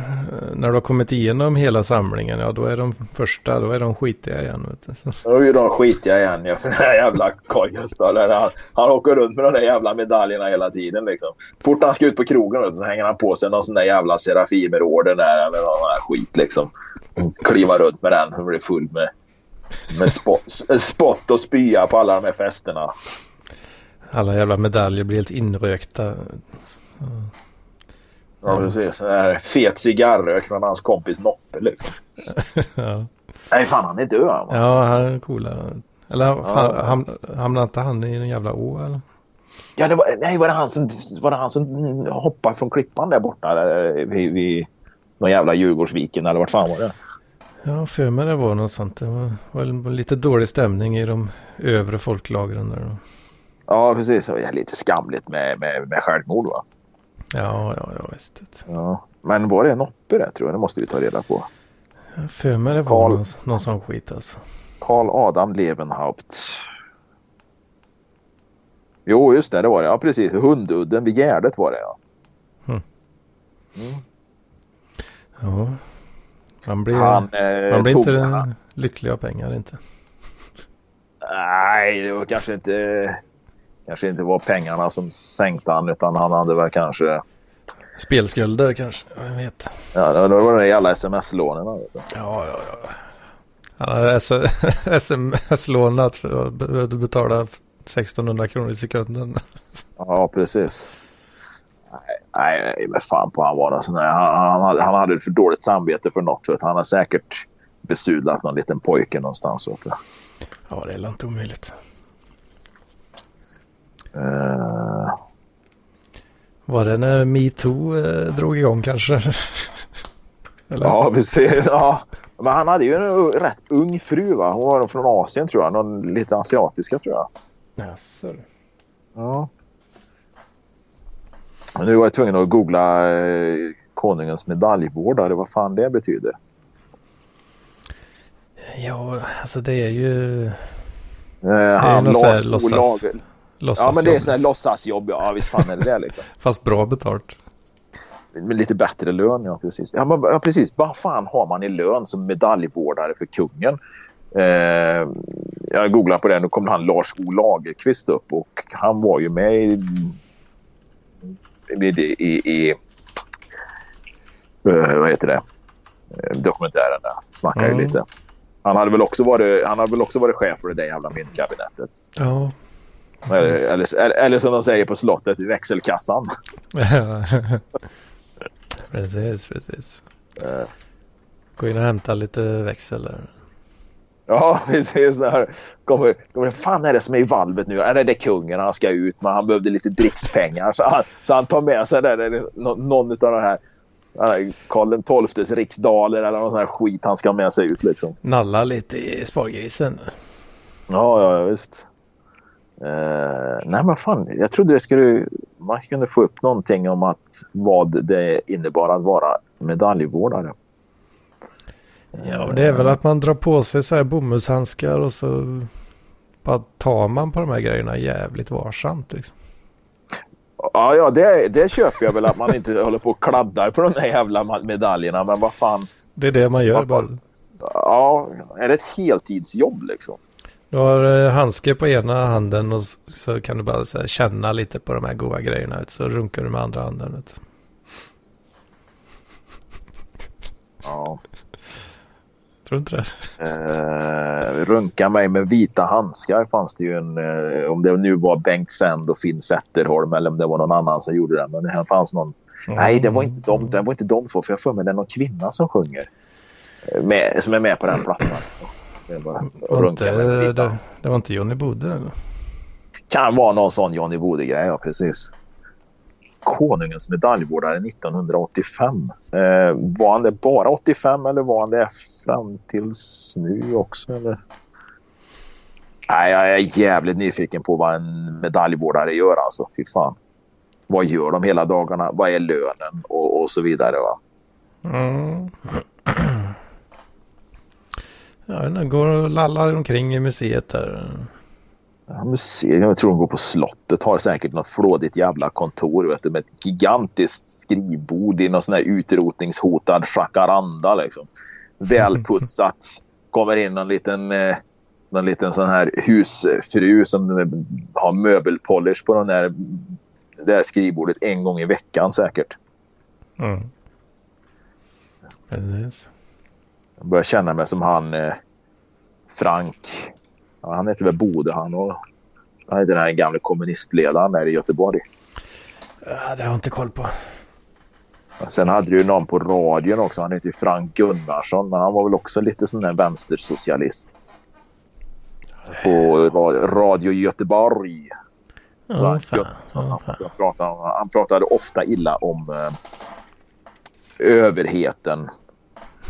när du har kommit igenom hela samlingen, ja då är de första, då är de skitiga igen. Vet du. Så, Då är de skitiga igen. Ja, för den här jävla Carl Gustaf. där Han, han åker runt med de där jävla medaljerna hela tiden. Liksom. Fort han ska ut på krogen vet så hänger han på sig någon sån där jävla Serafimerorden där. Eller någon sån här skit liksom. Kliva runt med den. Han blir full med, med spott, spott och spya på alla de här festerna. alla jävla medaljer blir helt inrökta. Ja, precis. Fet cigarrök från hans kompis Noppe. Liksom. <laughs> ja. Nej, fan han är död va? ja, han är coola. Eller fan, Ja. ham, hamnade inte han i en jävla å eller? Ja, det var, nej, var det han som, var det han som hoppade från klippan där borta? Där, vid, vid någon jävla Djurgårdsviken eller vart fan var det? Ja, för mig det var något sånt. Det var, var lite dålig stämning i de övre folklagren där. då. Ja, precis. Det var lite skamligt med, med, med självmord va? Ja, ja, ja, visst. Ja. Men var det Noppe det tror jag? Det måste vi ta reda på. För mig det var Karl- någon, någon sån skit alltså. Karl Adam Levenhaupt. Jo, just det, det var det. Ja, precis. Hundudden vid Gärdet var det, ja. Mm. Mm. Ja. Man blir, Han, eh, man blir tog, inte han, lycklig av pengar inte. Nej, det var kanske inte... Kanske inte var pengarna som sänkte han utan han hade väl kanske... Spelskulder kanske, jag vet. Ja, det var det alla sms-lånen. Ja, ja, ja. Han hade sms-lånat <laughs> för att betala 1600 kronor i sekunden. Ja, precis. Nej, men fan på han var en sån där. Han, han, hade, han hade för dåligt samvete för något. Vet. Han har säkert besudlat någon liten pojke någonstans. Vet du. Ja, det är inte omöjligt. Eh, Var det när metoo eh, drog igång kanske? <laughs> Ja, precis. Ja. Men han hade ju en rätt ung fru. Va? Hon var från Asien tror jag. Någon lite asiatiska tror jag. Jaså. Ja. Nu var jag tvungen att googla eh, konungens medaljvårdare. Vad fan det betyder. Ja, alltså det är ju Eh, han sån här Lars låtsas- Olager. Ja men det är sån här låtsasjobb. Ja visst fan är det det liksom. <laughs> Fast bra betalt. Med lite bättre lön, ja precis. Ja, men, ja precis. Vad fan har man i lön som medaljvårdare för kungen? Eh, jag googlade på det. Nu kom han Lars O Lagerqvist upp och han var ju med i, i, i, i eh, vad heter det? Eh, Dokumentären där. Snackar ju Mm. lite. Han hade, väl också varit, han hade väl också varit chef för det där jävla myntkabinettet. Ja. Eller, eller, eller, som de säger på slottet, växelkassan. <laughs> precis, precis. Eh, Gå in och hämta lite växel där. Ja, <laughs> precis. Där. Kommer, kommer, fan är det som är i valvet nu? Är det, det är kungen han ska ut men han behövde lite drickspengar. Så han, så han tar med sig där, det är nå- någon av de här Karl XIIs riksdaler eller någon sån här skit han ska ha med sig ut liksom. Nalla lite i spargrisen. Ja, ja, visst. Eh, nej men fan, jag trodde det skulle, man kunde få upp någonting om att vad det innebar att vara medaljvårdare. Ja, och det är väl att man drar på sig så här bomullshandskar och så bara tar man på de här grejerna jävligt varsamt liksom. Ja, ja det, det köper jag väl att man inte håller på och kladdar på de där jävla medaljerna. Men vad fan. Det är det man gör bara. Ja, är det ett heltidsjobb liksom? Du har eh, handske på ena handen och så kan du bara så här, känna lite på de här goda grejerna. vet Så runkar du med andra handen. Vet. Ja. Tror du inte det? Eh, runka mig med vita handskar fanns det ju en. Eh, om det nu var Bengt Sänd och Finn Zetterholm eller om det var någon annan som gjorde det. Men det här fanns någon. Nej, det var inte de, det var inte de två. För jag för mig det är någon kvinna som sjunger. eh, Med, som är med på den plattan. Det Var inte, med det, det var inte Johnny Bode eller? Kan vara någon sån Johnny Bode-grej, ja precis. Konungens medaljvårdare 1985. Eh, var han det bara 85 eller var han det fram tills nu också? Eller? Nej, jag är jävligt nyfiken på vad en medaljvårdare gör alltså. Fy fan. Vad gör de hela dagarna? Vad är lönen? Och, och så vidare. Va? Mm. Ja, <clears throat> den går och lallar omkring i museet här. Ja, museet, jag tror de går på slottet. Har säkert något flådigt jävla kontor vet du, med ett gigantiskt skrivbord i någon sån här utrotningshotad jacaranda. Liksom. Välputsat. <laughs> Kommer in någon liten, eh, någon liten sån här husfru som har möbelpolish på den där, det där skrivbordet en gång i veckan säkert. Mm. Precis. Jag börjar känna mig som han eh, Frank. Ja, han heter väl Bode han och han är den här gamla kommunistledaren där i Göteborg. Ja, det har jag inte koll på. Sen hade du ju någon på radion också. Han heter ju Frank Gunnarsson. Men han var väl också lite sån där vänstersocialist. På ra- Radio Göteborg. Fan. Pratade, han pratade ofta illa om eh, överheten. <laughs>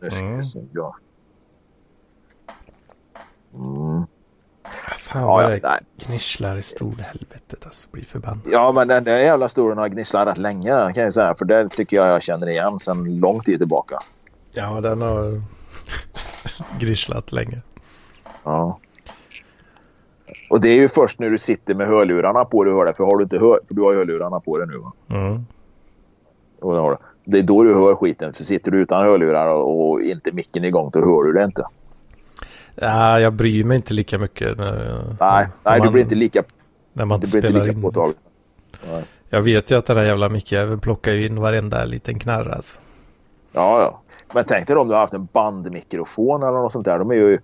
Nu ska vi Mm. se. Ja. Mm. Fan vad ja, det nej. gnisslar i storhelvetet alltså. Blir förbannad. ja, men den där jävla historien har gnisslat rätt länge den kan jag säga. För det tycker jag jag känner igen sedan lång tid tillbaka. Ja, den har... <laughs> grisslat länge. Ja. Och det är ju först när du sitter med hörlurarna på du hör det. För, har du inte hör, för du har hörlurarna på dig nu va? Mm. Och det, har du. det är då du hör skiten. För sitter du utan hörlurar och, och inte micken igång då hör du det inte. Ja, jag bryr mig inte lika mycket. När, Nej, nej man, du blir inte lika, när man du inte blir inte lika in. påtaglig. Nej. Jag vet ju att den här jävla mickjäveln plockar ju in varenda liten knarr alltså. Ja, ja. Men tänk dig om du har haft en bandmikrofon eller något sånt där. De, är ju,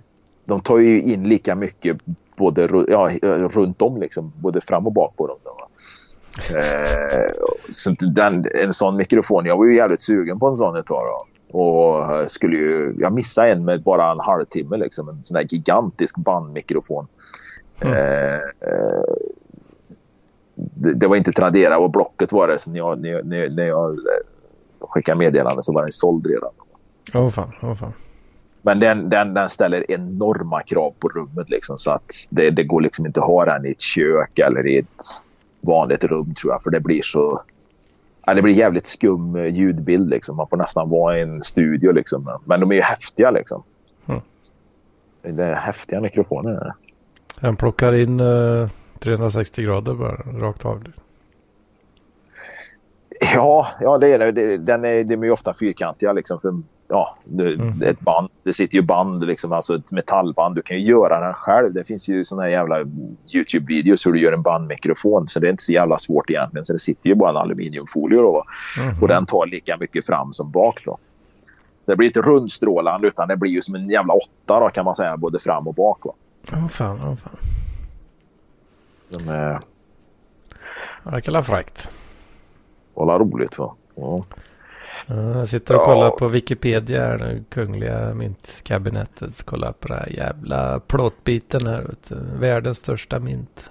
de tar ju in lika mycket både ja, runt om liksom. Både fram och bak på dem. Då, eh, så den, en sån mikrofon. Jag var ju jävligt sugen på en sån ett tag. Då. Och skulle ju, jag missade en med bara en halvtimme liksom. En sån där gigantisk bandmikrofon. Mm. Eh, eh, det, det var inte Tradera och Blocket var det. Så när jag, när, när, jag- eh, skickade meddelande så var den såld redan. Åh fan, åh fan. Men den, den, den ställer enorma krav på rummet liksom, så att det, det går liksom inte att ha den i ett kök eller i ett vanligt rum tror jag. För det blir så... Ja, det blir jävligt skum eh, ljudbild liksom. Man får nästan vara i en studio liksom. Men de är ju häftiga liksom. Mm. Det är häftiga mikrofoner. Den plockar in eh, 360 grader bara rakt av. Ja, ja det är det. det den är, de är ju ofta fyrkantiga liksom. För, ja, det, Mm. ett band. Det sitter ju band, liksom, alltså ett metallband. Du kan ju göra den själv. Det finns ju såna jävla YouTube-videos hur du gör en bandmikrofon. Så det är inte så jävla svårt egentligen. Så det sitter ju bara en aluminiumfolie då. Mhm. Och den tar lika mycket fram som bak då. Så det blir inte rundstrålande utan det blir ju som en jävla åtta då kan man säga. Både fram och bak. Åh fan, åh fan. De är, Ja, det kan vara fräckt. hålla roligt va. Ja. Ja, Jag sitter och Ja. kollar på Wikipedia här nu. Kungliga myntkabinettet. Så kollar på den här jävla plåtbiten här. Vet du. Världens största mynt.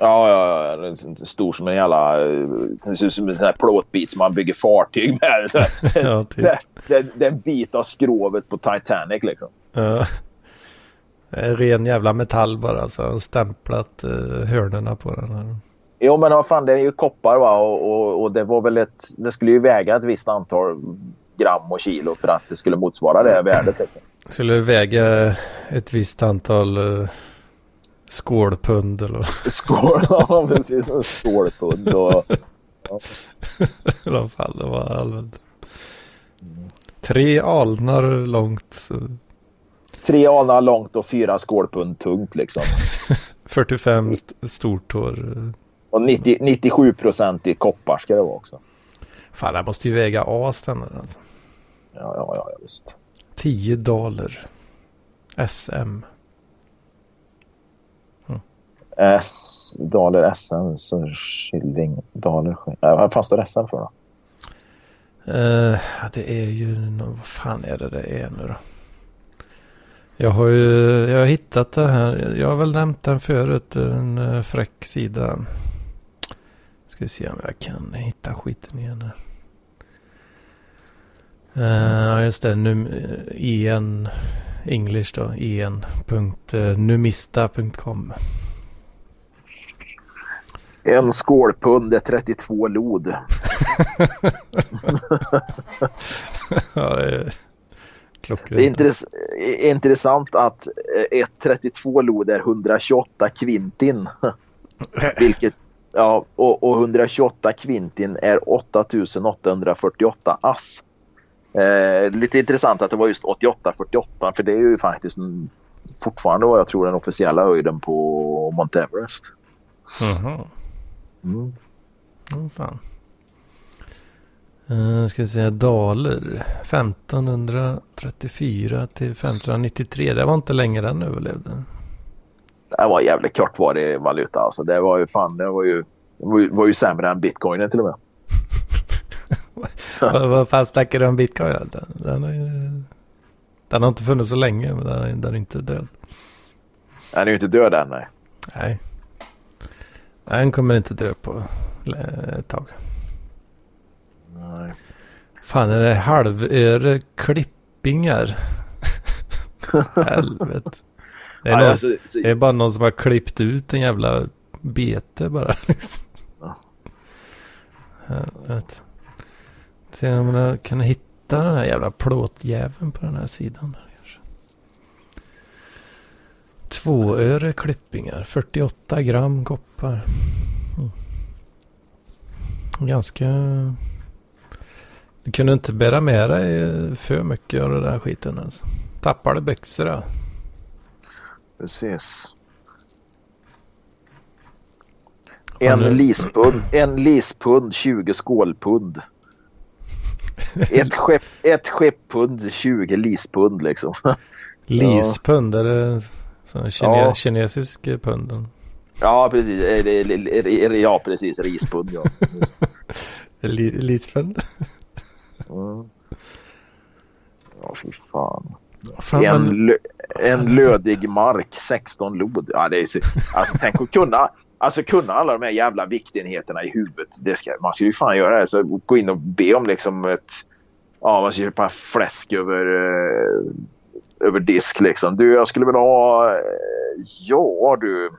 Ja, ja, ja. Den är stor som en jävla... Den ser ut som en sån här plåtbit som man bygger fartyg med. <laughs> ja, typ. det, det, det är en bit av skrovet på Titanic liksom. Ja. Det är ren jävla metall bara. Så har de stämplat uh, hörnerna på den här. Jo, men vad fan, det är ju koppar va och, och, och det var väl ett... Det skulle ju väga ett visst antal gram och kilo för att det skulle motsvara det värdet. Skulle väga ett visst antal uh, skålpund eller <laughs> Skål, ja precis. En skålpund och... <laughs> vad fan det var allmänt. Tre alnar långt. Tre anar långt och fyra skålpund tungt liksom. <laughs> 45 st- stortår. Eh. Och 90, 97 procent i koppar ska det vara också. Fan, det måste ju väga as den där alltså. Ja, ja, ja, visst. 10 dollar. SM. S, daler SM, så shilling, daler, äh, vad fan står SM för då? Eh, det är ju, vad fan är det det är nu då? Jag har ju, jag har hittat det här, jag har väl nämnt den förut, en uh, fräck sida. Ska vi se om jag kan hitta skiten igen här. Eh, Ja just det, num, eh, en English då, en.numista.com. En skålpund är 32 lod. <laughs> ja, det är. Det är intress är intressant att eh, ett 32 lod är 128 kvintin. <laughs> Vilket, ja, och, och 128 kvintin är 8848 ass. Eh, lite intressant att det var just 8848 för det är ju faktiskt en, fortfarande vad jag tror den officiella höjden på Mount Everest. Jaha. Mm. Åh fan. Uh, ska vi säga daler. 1534 till 1593. Det var inte länge den överlevde. Det var jävligt kortvarig valuta alltså. Det var ju fan, det var ju, det var ju, sämre än bitcoinen till och med. <laughs> vad, vad fan snackar du om bitcoin? Den, den, är, den har inte funnits så länge men den är, den är inte död. Den är ju inte död än nej. Nej. Den kommer inte dö på eh, ett tag. nej. Fan är det halvöre klippingar? <laughs> Helvete. Det är, någon, alltså, så- det är bara någon som har klippt ut en jävla bete bara. <laughs> Liksom. Ja. Helvete. Se om jag kan hitta den här jävla plåtjäveln på den här sidan. Tvåöre klippingar. 48 gram koppar. Mm. Ganska... Du kunde inte bära med dig för mycket av den där skiten alltså. Tappade byxorna. Precis. En lispund, en lispund, 20 skålpund. Ett <laughs> skepp, ett skepppund, 20 lispund liksom. <laughs> Lispund, är det så kine ja. kinesisk pund? Ja, precis. Ja, precis. Rispund, ja. <laughs> Lispund? Mm. Ja, fy fan. Fan en, men... en lödig mark, 16 lod. Ja, det är så... Alltså tänk att kunna, alltså, kunna alla de här jävla viktenheterna i huvudet. Det ska, man skulle ju fan göra det. Så gå in och be om liksom ett... Ja, man ska köpa fläsk över, eh, över disk liksom. Du, jag skulle vilja ha... Eh, ja, du.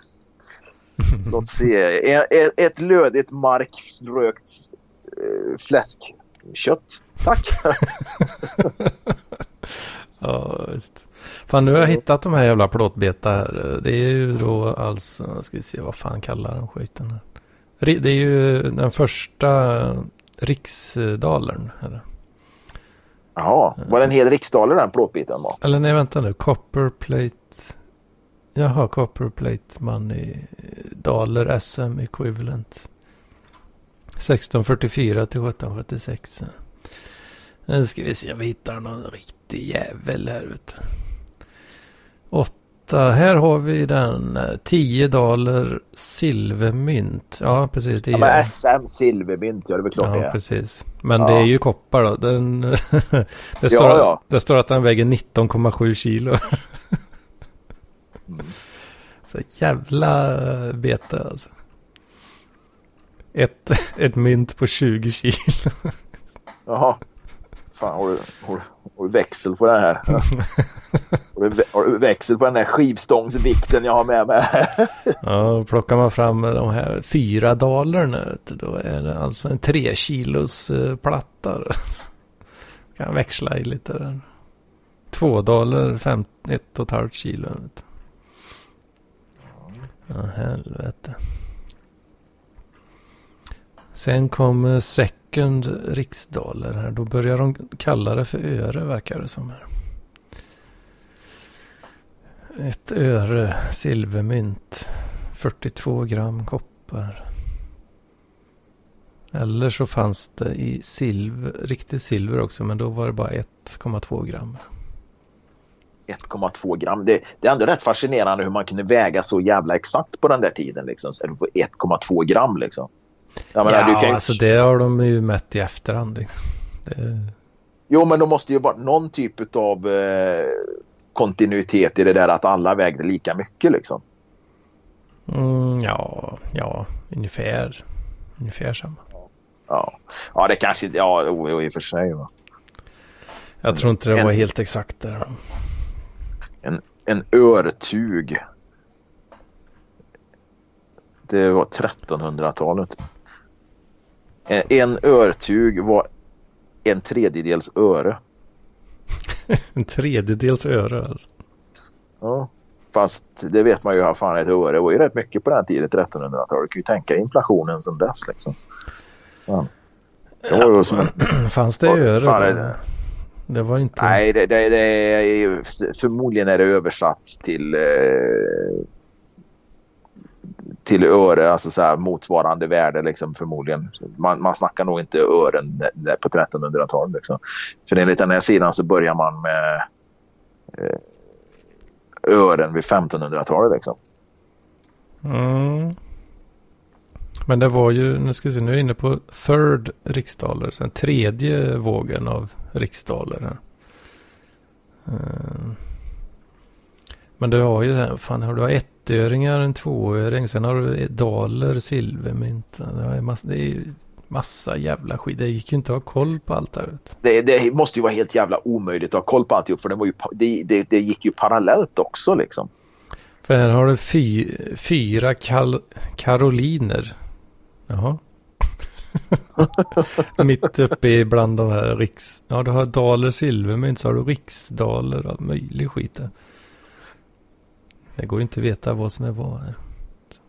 <laughs> Låt se. Ett, ett lödigt markrökt eh, fläskkött. Tack! <laughs> ja, visst. Fan, nu har jag hittat de här jävla plåtbeta här. Det är ju då alltså, ska vi se vad fan kallar de skiten här. Det är ju den första riksdalern. Jaha, var det en hel riksdaler den plåtbiten var? Eller nej, vänta nu. Copper plate. Jaha, copper plate money. Daler SM equivalent. 1644 till 1776. Nu ska vi se om vi hittar någon riktig jävel här ute. Åtta. Här har vi den. 10 eh, dollar silvermynt. Ja, precis. Det är... ja, men SM silvermynt. Ja, det är väl klart ja, det är. precis. Men ja. det är ju koppar då. Den... <laughs> det, står, ja, ja. det står att den väger 19,7 kilo. mm. Så jävla bete alltså. Ett, <laughs> ett mynt på 20 kilo. Jaha. Fan, har du, har, du, har du växel på den här? <laughs> har, du, har du växel på den här skivstångsvikten jag har med mig? <laughs> ja, plockar man fram de här fyra dalarna. Då är det alltså en tre kilos uh, platta. <laughs> kan växla i lite. Där. Två daler, fem, ett och ett halvt kilo. Ja, helvete. Sen kom second riksdaler här. Då börjar de kalla det för öre verkar det som. här. Ett öre silvermynt. 42 gram koppar. Eller så fanns det i silver, riktigt silver också. Men då var det bara 1,2 gram. 1,2 gram. Det, det, är ändå rätt fascinerande hur man kunde väga så jävla exakt på den där tiden. Liksom. 1,2 gram liksom. Jag menar, ja, kan alltså det har de ju mätt i efterhand. Liksom. Det... Jo, men de måste ju vara någon typ av eh, kontinuitet i det där att alla vägde lika mycket liksom. Mm, ja, ja, ungefär. Ungefär samma. Ja, ja det kanske, ja, i och för sig. Va? Jag tror inte det en, var helt exakt där. En, en örtug. Det var 1300-talet. Eh, en örtug var en tredjedels öre. <laughs> en tredjedels öre alltså? Ja. Fast det vet man ju, har fan ett öre var ju rätt mycket på den tiden, 1300-talet. Du kan ju tänka inflationen som dess liksom. Ja. Det var ju som en... <clears throat> Fanns det öre? Fan, det, det var inte... Nej, det, det, det förmodligen är det översatt till eh, till öre, alltså så här motsvarande värde liksom förmodligen. Man, man snackar nog inte ören på 1300-talet. Liksom. För enligt den här sidan så börjar man med eh, ören vid 1500-talet. Liksom. Mm. Men det var ju, nu ska vi se, nu är jag inne på third riksdaler, så den tredje vågen av riksdaler. Mm. Men du har ju, fan, du har ettöringar, en tvåöring, sen har du daler, silvermynt. Det är, massa, det är massa jävla skit. Det gick ju inte att ha koll på allt där. Det, det, måste ju vara helt jävla omöjligt att ha koll på alltihop. För det, var ju, det, det, det gick ju parallellt också liksom. För här har du fy, fyra kal, karoliner. Jaha. <laughs> Mitt uppe i bland de här riks... Ja, du har daler silvermynt så har du riksdaler och all möjlig skit där. Det går inte att veta vad som är vad här.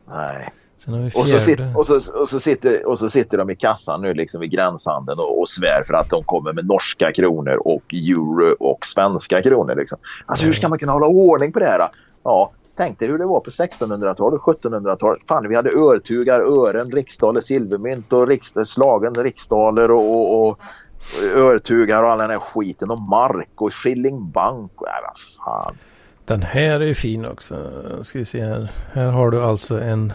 Nej. Sen har vi Och så, sit, och, så, och, så sitter, och så sitter de i kassan nu liksom i gränshandeln och, och svär för att de kommer med norska kronor och euro och svenska kronor. Liksom. Alltså hur ska man kunna hålla ordning på det här? Ja, tänk dig hur det var på 1600-talet, 1700-talet. Fan, vi hade örtugar, ören, riksdaler, silvermynt och riks, slagen riksdaler och, och, och örtugar och all den här skiten och mark och shillingbank. Ja, vad fan. Den här är ju fin också. Ska vi se här. Här har du alltså en,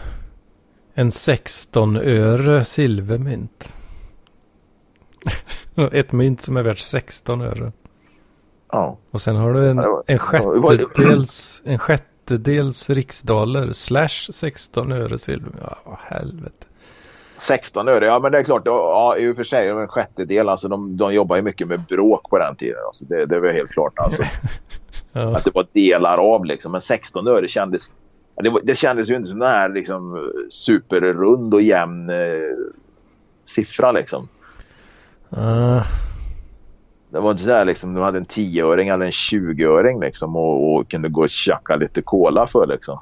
en 16 öre silvermynt. <laughs> Ett mynt som är värt 16 öre. Ja. Och sen har du en, en, sjättedels, en sjättedels riksdaler slash 16 öre silver. Ja, helvete. 16 öre, ja men det är klart. Ja, i och för sig en sjättedel. Alltså de, de jobbar ju mycket med bråk på den tiden. Alltså, det, det var helt klart. Alltså, <laughs> Ja, att det var delar av liksom. Men 16 öre kändes... Det, var, det kändes ju inte som den här liksom, superrund och jämn eh, siffra liksom. Ah, Det var inte så där liksom, du hade en 10-öring eller en 20-öring liksom och, och kunde gå och tjacka lite cola för liksom.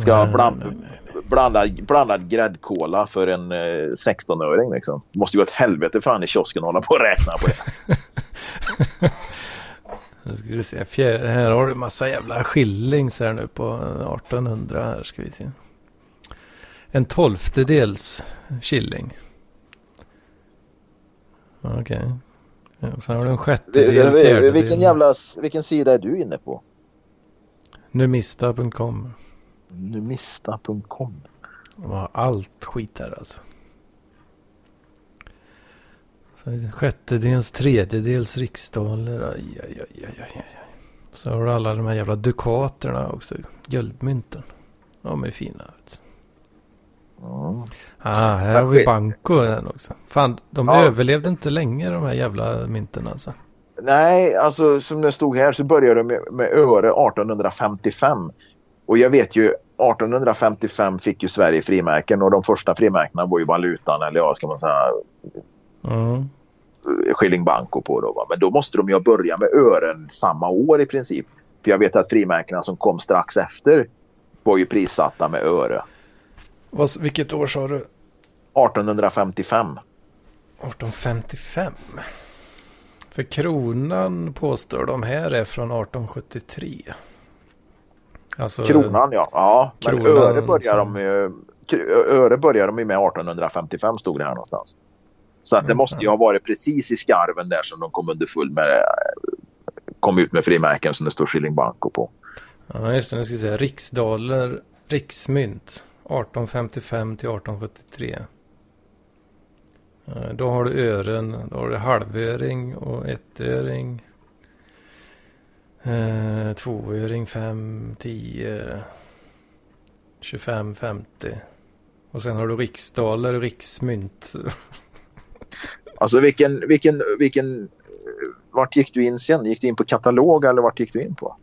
Ska nej, bland, nej, nej, blandad, blandad gräddkola för en eh, 16-öring liksom. Måste ju gå åt helvete fan i kiosken att hålla på och räkna på det. <laughs> Nu ska vi se. Fjär, här har du massa jävla skillings här nu på 1800 här ska vi se. En tolftedels shilling. Okej. Ja, och sen har du en sjättedel, fjärdedel. vilken jävla... Vilken sida är du inne på? Numista.com. Numista.com. Allt skit här alltså. Sjättedels, tredjedels riksdaler. Aj, aj, aj, aj, aj. Så har du alla de här jävla dukaterna också. Guldmynten. De är fina. Vet. Mm. Ah, här har vi Banco den också. Fan, de Ja. överlevde inte länge de här jävla mynten alltså. Nej, alltså som det stod här så började de med, med öre 1855. Och jag vet ju 1855 fick ju Sverige frimärken och de första frimärkena var ju valutan eller ja, ska man säga Mm. shilling banco på då. Va? Men då måste de ju börja med ören samma år i princip. För jag vet att frimärkena som kom strax efter var ju prissatta med öre. Vad, vilket år sa du? 1855. 1855. För kronan påstår de här är från 1873. Alltså, Kronan ja. Ja, men Kronan öre börjar som- de ju öre börjar de ju med 1855 stod det här någonstans. Så att det Mm, måste ju ha varit precis i skarven där som de kom underfull med kom ut med frimärken som det står shilling banco på. Ja, just det. Nu ska vi säga riksdaler, riksmynt. 1855 till 1873. Eh, Då har du ören, då har du halvöring och ettöring. Eh, tvåöring, fem, tio, 25, 50. Och sen har du riksdaler riksmynt. <laughs> Alltså vilken, vilken, vilken, vart gick du in sen? Gick du in på katalog eller vart gick du in på?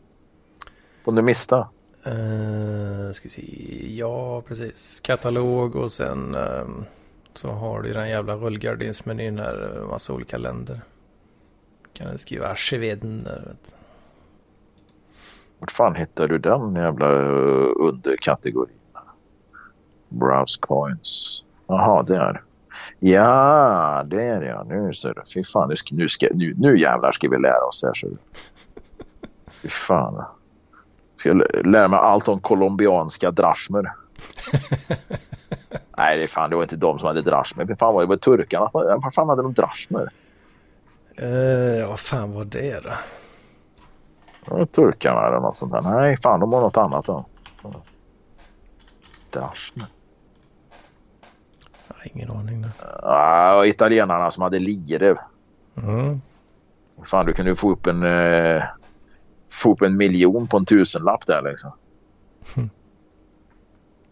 På Numista? Uh, ska se. Ja, precis. Katalog och sen ehm, så har du den jävla rullgardinsmenyn här. eh, Massa olika länder. Kan du skriva Schweden där. Vet. du. Vart fan hittar du den jävla uh, underkategorin? Browse coins. Jaha, där. Ja, där ja. Nu ser du. Fy fan, nu, ska, nu, ska, nu, nu jävlar ska vi lära oss här. Så. Fy fan. Ska jag lä- lära mig allt om colombianska drachmer. <laughs> Nej, det, är fan, det var inte de som hade drachmer. Det fan var det var turkarna. Vad fan hade de drachmer? Eh, ja, vad fan var det då? Det turkarna eller något sånt där. Nej, fan de har något annat då. Drachmer. Ingen aning. Då. Ja, italienarna som hade lire. Mm. Fan, du kunde få upp en, eh, få upp en miljon på en tusenlapp där liksom. Mm.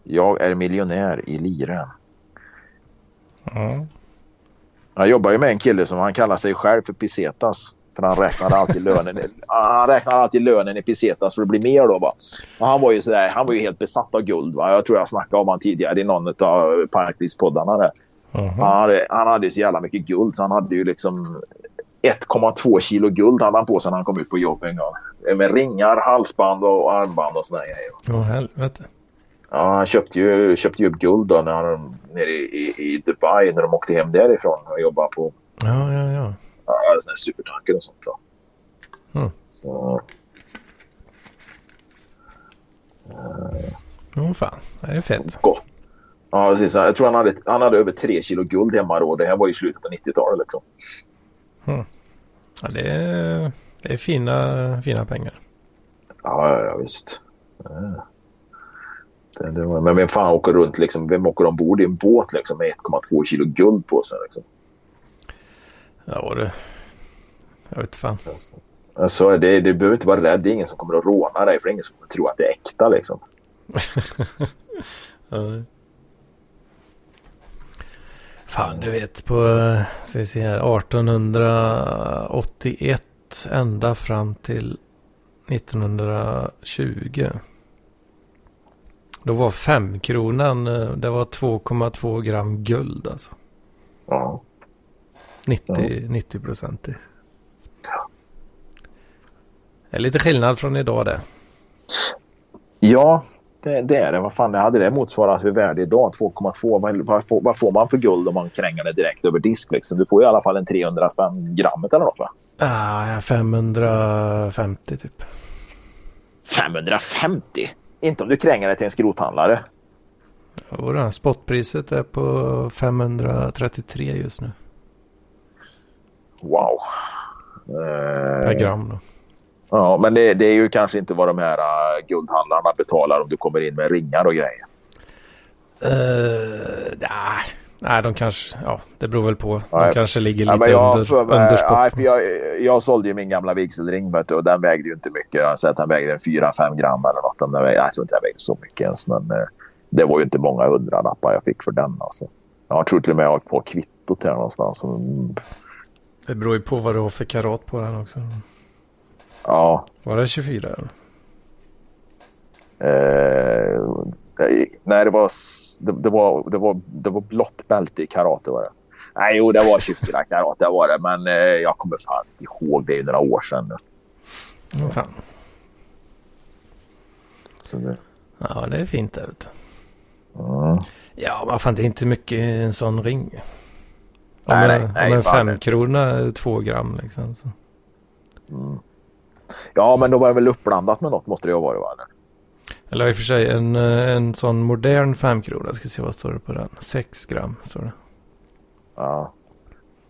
Jag är miljonär i liren. Ja. Jag jobbar ju med en kille som han kallar sig själv för Pisetas. För han räknade alltid lönen, <laughs> han räknade alltid lönen i Pisetas för att bli mer då. Va? Och han var ju sådär, han var ju helt besatt av guld. Va? Jag tror jag snackade om han tidigare i någon av Parklivspoddarna där. Han hade, han hade ju så jävla mycket guld så han hade ju liksom 1,2 kilo guld hade han på sig när han kom ut på jobb en gång. Med ringar, halsband och armband och sådana grejer. Åh helvete. Ja, han köpte ju, köpte ju upp guld då när han nere i, i, i Dubai när de åkte hem därifrån och jobbade på Ja, ja, ja. Ja, såna här supertanker och sånt. Då. Mm. Så, Åh fan, det är fett. gott. Ja, precis. Jag tror han hade, han hade över 3 kilo guld hemma då. Det här var i slutet på 90-talet liksom. Ja, det är, det är fina, fina pengar. Ja, ja, ja visst. Ja. Det, det var, men vem fan åker runt liksom? Vem åker ombord i en båt liksom med 1,2 kilo guld på sig liksom? Ja, det. Jag vet fan. Alltså, alltså, det, det behöver inte vara rädd. Det är ingen som kommer att råna dig för ingen som kommer att tro att det är äkta liksom. <laughs> Ja. Fan, du vet på, eh, ska vi se här, 1881 ända fram till 1920. Då var femkronan, eh, det var 2,2 gram guld alltså. Ja. 90, 90 procent i. Det är lite skillnad från idag det. Ja, det, det är det. Vad fan det hade det motsvarat för värde idag? 2,2. Vad, vad, får- vad får man för guld om man kränger det direkt över disk? Liksom? Du får i alla fall en 300 spänn grammet eller något va? Ah, 550 typ. 550? Inte om du kränger det till en skrothandlare. Jodå, spotpriset är på 533 just nu. Wow. Per Eh, gram då. ja, men det, det är ju kanske inte vad de här uh, guldhandlarna betalar om du kommer in med ringar och grejer. Uh, nej, nej, de kanske, ja, det beror väl på. De Nej. kanske ligger lite men jag, under, för, under spot. nej, för jag, jag sålde ju min gamla vigselring vet du, och den vägde ju inte mycket. Jag har sett att den vägde 4-5 gram eller något. Den vägde, jag tror inte den vägde så mycket ens. Men eh, det var ju inte många hundralappar jag fick för den. Alltså. Jag tror till och med jag har på kvittot här någonstans. Mm, Det beror ju på vad du har för karat på den också. Ja, Var det 24 eller? eh, nej det var, det, det, var, det, var, det var blått bälte i karate var det. Nej, jo det var 24 karat det var det. Men eh, jag kommer fan inte ihåg det är ju några år sedan. nu. Mm. Fan. Så det, Ja, det är fint vet du. mm. Ja, men fan det är inte mycket i en sån ring. Om Nej, nej, en, nej, om en femkrona två gram liksom. Så. Ja, men då var det väl uppblandat med något måste det ju ha varit va? eller? Eller i och för sig en, eh, en sån modern femkrona. Ska se vad står det på den. 6 gram står det. Ja.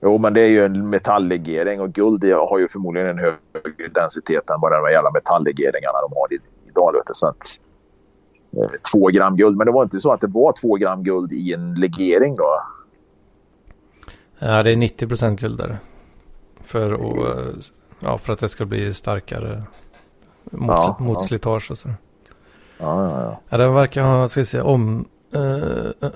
Jo, men det är ju en metalllegering och guld har ju förmodligen en högre densitet än vad de jävla metalllegeringarna de har idag. vet du. Så att, eh, två gram guld, men det var inte så att det var två gram guld i en legering då? Ja, det är 90 procent guld där. För, att, eh, ja, för att det ska bli starkare mot, Ja, mot ja. slitage och så. Ja, ja, ja. Ja, den verkar ha, ska vi se, om... eh, eh,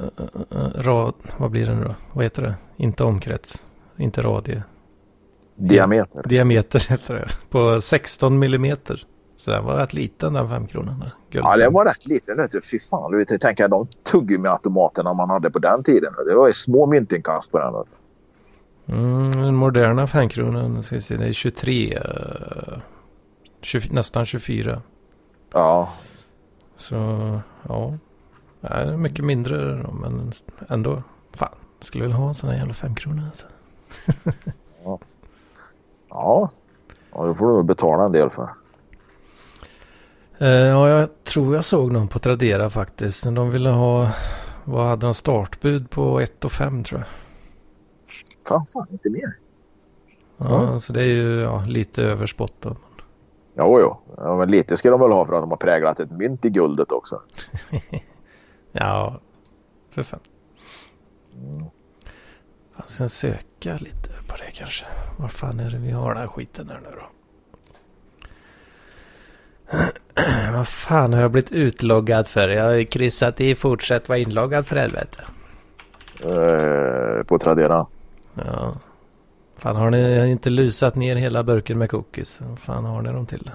eh, rad, vad blir det nu då? Vad heter det? Inte omkrets. Inte radie. Diameter. Diameter heter det. På 16 millimeter. Så den var rätt liten den femkronan. Ja, det var rätt liten. vet du. Fy fan, du vet, tänker de tuggummi-automaterna man hade på den tiden. Det var ju små myntinkast på den. Vet. Mm, den moderna femkronan, ska vi se, det är 23. eh, 20, nästan 24. Ja, Så ja, det är mycket mindre då, men ändå. Fan, skulle väl ha en sån här jävla femkrona alltså. <laughs> ja. ja, då får du betala en del för. Eh, ja, jag tror jag såg någon på Tradera faktiskt. De ville ha, vad hade de startbud på 1 och 5 tror jag. Fan, fan, inte mer. Ja, så det är ju ja, lite över spot då. Jo, jo. Ja, men lite ska de väl ha för att de har präglat ett mynt i guldet också. <laughs> Ja, för fan. Ska jag söka lite på det kanske. Var fan är det vi har den här skiten här nu då? <clears throat> Vad fan har jag blivit utloggad för? Jag har ju kryssat i fortsätt vara inloggad för helvete. Eh, på Tradera. Ja. Fan har ni inte lusat ner hela burken med cookies? Vad fan har ni dem till?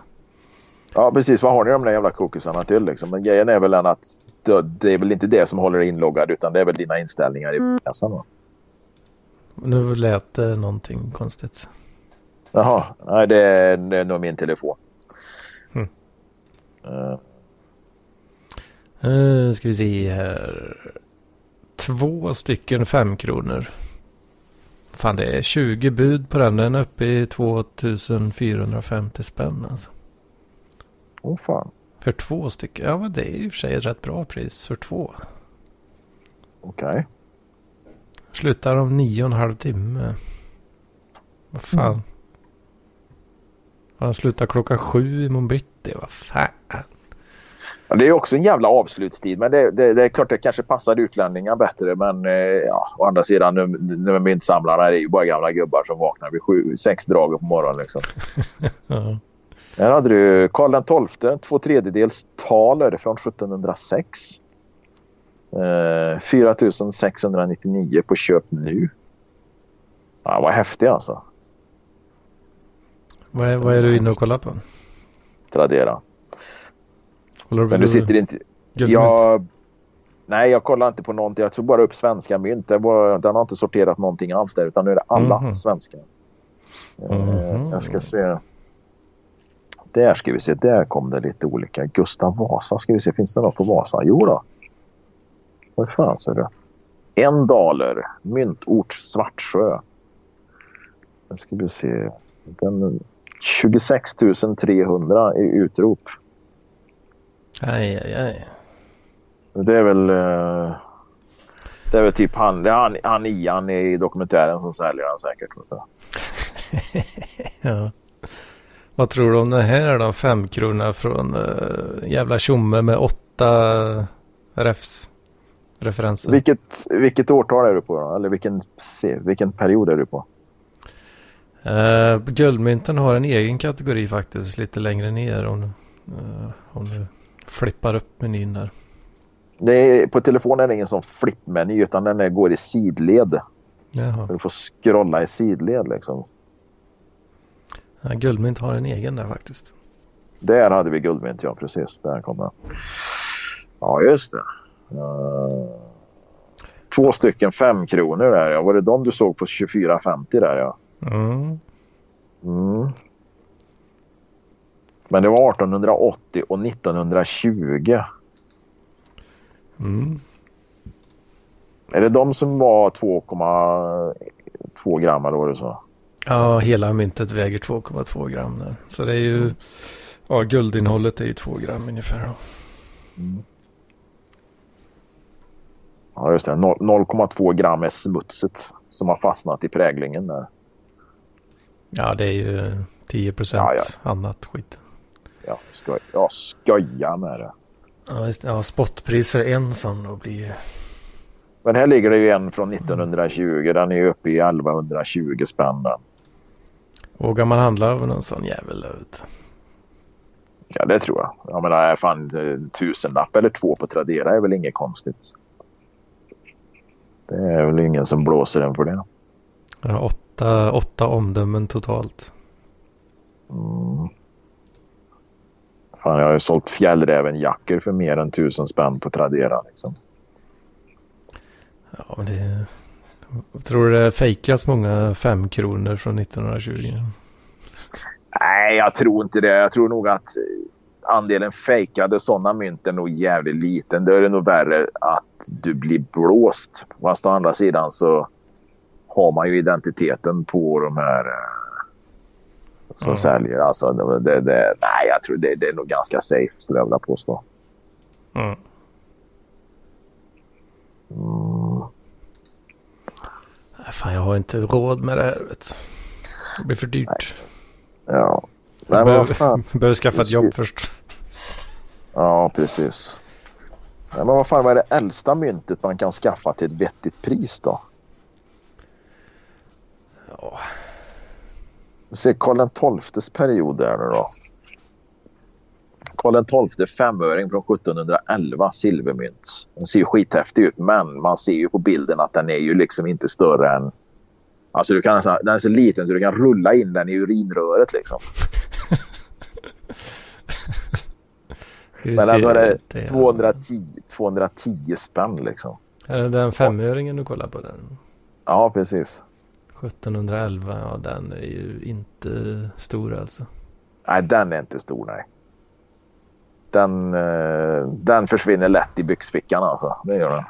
Ja, precis. Vad har ni de där jävla cookiesarna till liksom? Men grejen är väl den att det, är väl inte det som håller dig inloggad utan det är väl dina inställningar i kassan va? Nu lät det någonting konstigt. Jaha, nej det är, det är nog min telefon. Mm. Eh, Nu ska vi se här. Två stycken fem kronor. Fan det är 20 bud på den. Den är uppe i 2450 spänn alltså. Åh fan, För två stycken. Ja men det är i och för sig ett rätt bra pris för två. okej. Slutar om nio och en halv timme. Vad fan. Mm. Har de slutat klockan sju i morgon bitti? Vad fan. Det är också en jävla avslutstid men det, det, det är klart det kanske passar utlänningar bättre men eh, ja, å andra sidan nu, nu med myntsamlarna är ju bara gamla gubbar som vaknar vid sju, sex dragen på morgonen liksom. <laughs> Ja. Här hade du Karl XII, två tredjedels taler från 1706. Eh, 4699 på köp nu. Ja, vad häftigt alltså. Vad, är, vad är du inne och kollar på? Tradera. Håller Men du sitter inte... Jag, nej, jag kollar inte på någonting. Jag tog bara upp svenska mynt. Var, den har inte sorterat någonting alls där utan nu är det alla Mhm. svenska. Eh, Mhm. Jag ska se. Där ska vi se. Där kom det lite olika. Gustav Vasa ska vi se. Finns det något på Vasa? Jo då. Vad fan så är det? En daler. Myntort Svartsjö. Nu ska vi se. Den 26 300 i utrop. Aj, aj, aj. Det är väl... eh, Det är väl typ han, det är han, han Ian i dokumentären som säljer den säkert. <laughs> Ja. Vad tror du om den här då? Fem kronor från uh, jävla tjomme med åtta refs. Referenser. Vilket, vilket årtal är du på då? Eller vilken, vilken period är du på? Uh, guldmynten har en egen kategori faktiskt lite längre ner om du, eh, om du flippar upp menyn där. Är, på telefonen är det ingen sån flippmeny utan den går i sidled. Jaha. Du får scrolla i sidled liksom. Ja, guldmynt har en egen där faktiskt. Där hade vi guldmynt, ja precis. Där kom den. Ja, just det. Eh, två stycken fem kronor där ja. Var det de du såg på 24,50 där ja? Mm. Mm. Men det var 1880 och 1920. Mm. Är det de som var 2,2 gram eller vad du sa? Ja, hela myntet väger 2,2 gram där. Så det är ju, ja guldinnehållet är ju 2 gram ungefär. Då. Ja, just det. Noll- 0,2 gram är smutset som har fastnat i präglingen där. Ja, det är ju 10 procent Ja, ja. annat skit. Ja, skoj, ja, skoja med det. Ja, just, ja, spotpris för en sån då blir ju... Men här ligger det ju en från 1920. Den är uppe i 1120 spänn den. Vågar man handla av någon sån jävel? jag. Ja, det tror jag. Jag menar, fan, eh, tusenlapp eller två på Tradera är väl inget konstigt. Det är väl ingen som blåser en för det. Jag har åtta, åtta omdömen totalt. Mm. Fan, jag har ju sålt fjällrävenjackor för mer än tusen spänn på Tradera. Liksom. Ja, det... Tror det fejkas många fem kronor från 1920. Nej, jag tror inte det. Jag tror nog att andelen fejkade sådana mynt är nog jävligt liten. Då är det nog värre att du blir blåst. Fast å andra sidan så har man ju identiteten på de här eh, som Ja. säljer. Alltså, det, det, det, nej, jag tror det, det är nog ganska safe skulle jag vilja påstå. Mm. Mm. Nej, Fan, jag har inte råd med det här. Vet. Det blir för dyrt. Ja. Jag Nej, men vad fan. behöver, <laughs> behöver skaffa ett jobb först. Ja, precis. Nej, men vad fan vad är det äldsta myntet man kan skaffa till ett vettigt pris då? Ja, Se Karl XIIs period där nu då. Karl XII femöring från 1711 silvermynt. Den ser ju skithäftig ut men man ser ju på bilden att den är ju liksom inte större än... Alltså du kan den är så liten så du kan rulla in den i urinröret liksom. <laughs> Men ändå är det Det- 210, 210 spänn liksom. Är det den femöringen du kollar på? Den? Ja, precis. 1711, ja den är ju inte stor alltså. Nej, den är inte stor nej. Den, eh, den försvinner lätt i byxfickan alltså. Det gör den.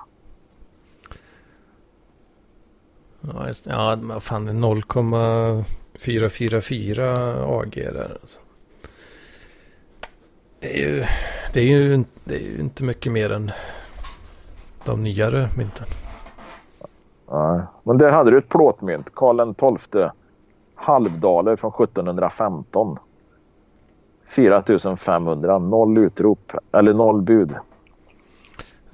Ja, just, ja fan det är 0,444 AG där alltså. Det är ju, det är ju, det är ju inte mycket mer än de nyare mynten. Ja, men där hade du ett plåtmynt. Karl XII. Halvdaler från 1715. 4500. Noll utrop. Eller noll bud.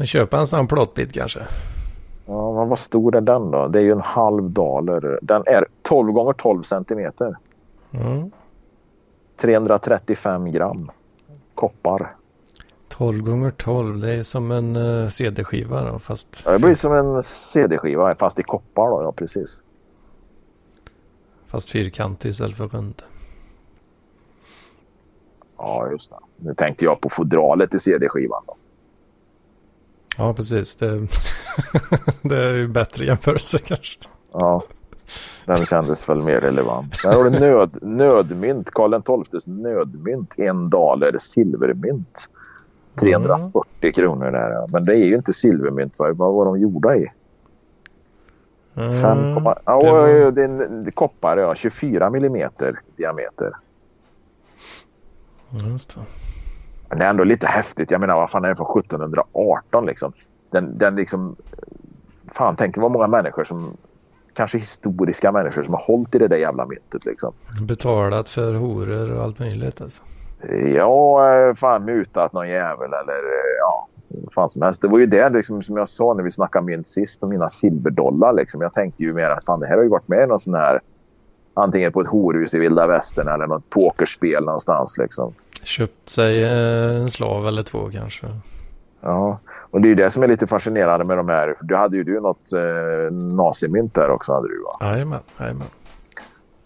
Köpa en sån plåtbit kanske. Ja, men vad stor är den då? Det är ju en halv daler. Den är 12 gånger 12 centimeter. Mm. 335 gram. Koppar. 12 gånger 12 det är som en uh, CD-skiva då fast... Ja, det blir som en CD-skiva fast i koppar då, ja precis. Fast fyrkantig istället för rund. Ja, just det. Nu tänkte jag på fodralet i CD-skivan då. Ja, precis. Det, <laughs> det är ju bättre jämförelse kanske. Ja, den kändes väl mer relevant. Där har du nöd, nödmynt, Karl XIIs nödmynt, en daler silvermynt. 340 mm. kronor där. Men det är ju inte silvermynt. Vad var de gjorda i? Mm, 5, ja, det, var... det är koppar, ja. 24 millimeter diameter. Just det. Men det är ändå lite häftigt. Jag menar, vad fan är det från 1718 liksom? Den, den liksom... Fan, tänk vad många människor som... Kanske historiska människor som har hållit i det där jävla myntet liksom. Betalat för horor och allt möjligt alltså. Ja, fan mutat någon jävel eller ja, fan som helst. Det var ju det liksom, som jag sa när vi snackade mynt sist och mina silverdollar. Liksom. Jag tänkte ju mer att fan det här har ju varit med i någon sån här antingen på ett horhus i vilda västern eller något pokerspel någonstans liksom. Köpt sig en slav eller två kanske. Ja, och det är ju det som är lite fascinerande med de här. Du hade ju du något eh, nazimynt där också hade du va? Jajamän, jajamän.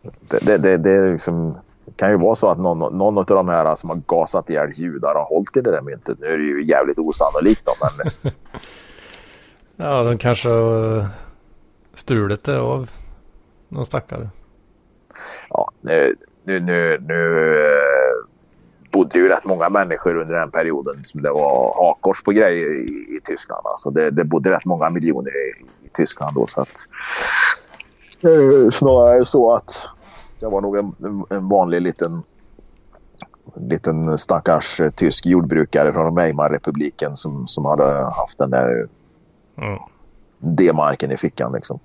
Det, det, det, det är liksom kan ju vara så att någon, någon av de här som har gasat ihjäl judar har hållit i det där myntet. Nu är det ju jävligt osannolikt då, men... <laughs> ja, de kanske har stulit det av någon stackare. Ja, nu, nu, nu, nu eh, bodde ju rätt många människor under den perioden som det var hakors på grejer i, i Tyskland. Alltså det, det bodde rätt många miljoner i, i Tyskland då så att... Eh, snarare så att jag var nog en, en vanlig liten, liten stackars eh, tysk jordbrukare från Weimarrepubliken som, som hade haft den där mm. D-marken i fickan. Liksom.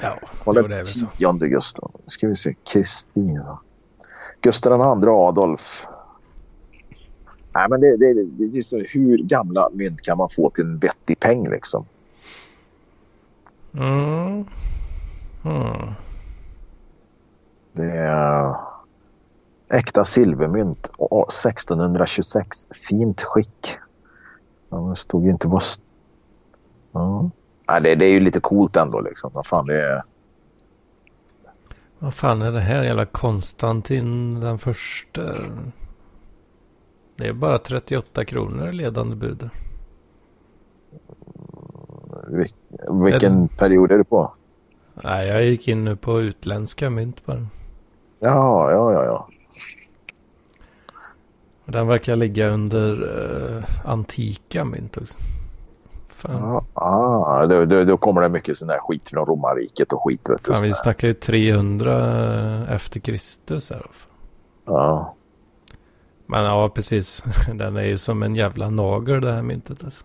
Ja, det är väl så. Tionde Gustav. ska vi se. Kristina. Gustav II Adolf. Nej, men det, det, det, det är så, hur gamla mynt kan man få till en vettig peng liksom? Mm. Mm. Det är äkta silvermynt 1626. Fint skick. Det stod inte vad... Ja. Nej, det, det, är ju lite coolt ändå liksom. Vad fan det är... Vad fan är det här? Jävla Konstantin den första. Det är bara 38 kronor ledande bud. Vil vilken det... period är du på? Nej, jag gick in nu på utländska mynt bara. Ja, ja, ja, ja. Den verkar ligga under uh, antika mynt också. Fan. Ja, ah, då, då, då, kommer det mycket sån där skit från romarriket och skit. Vet du, Fan, vi snackar ju 300 efter Kristus här. Ja. Men ja, precis. <laughs> Den är ju som en jävla nagel det här myntet alltså.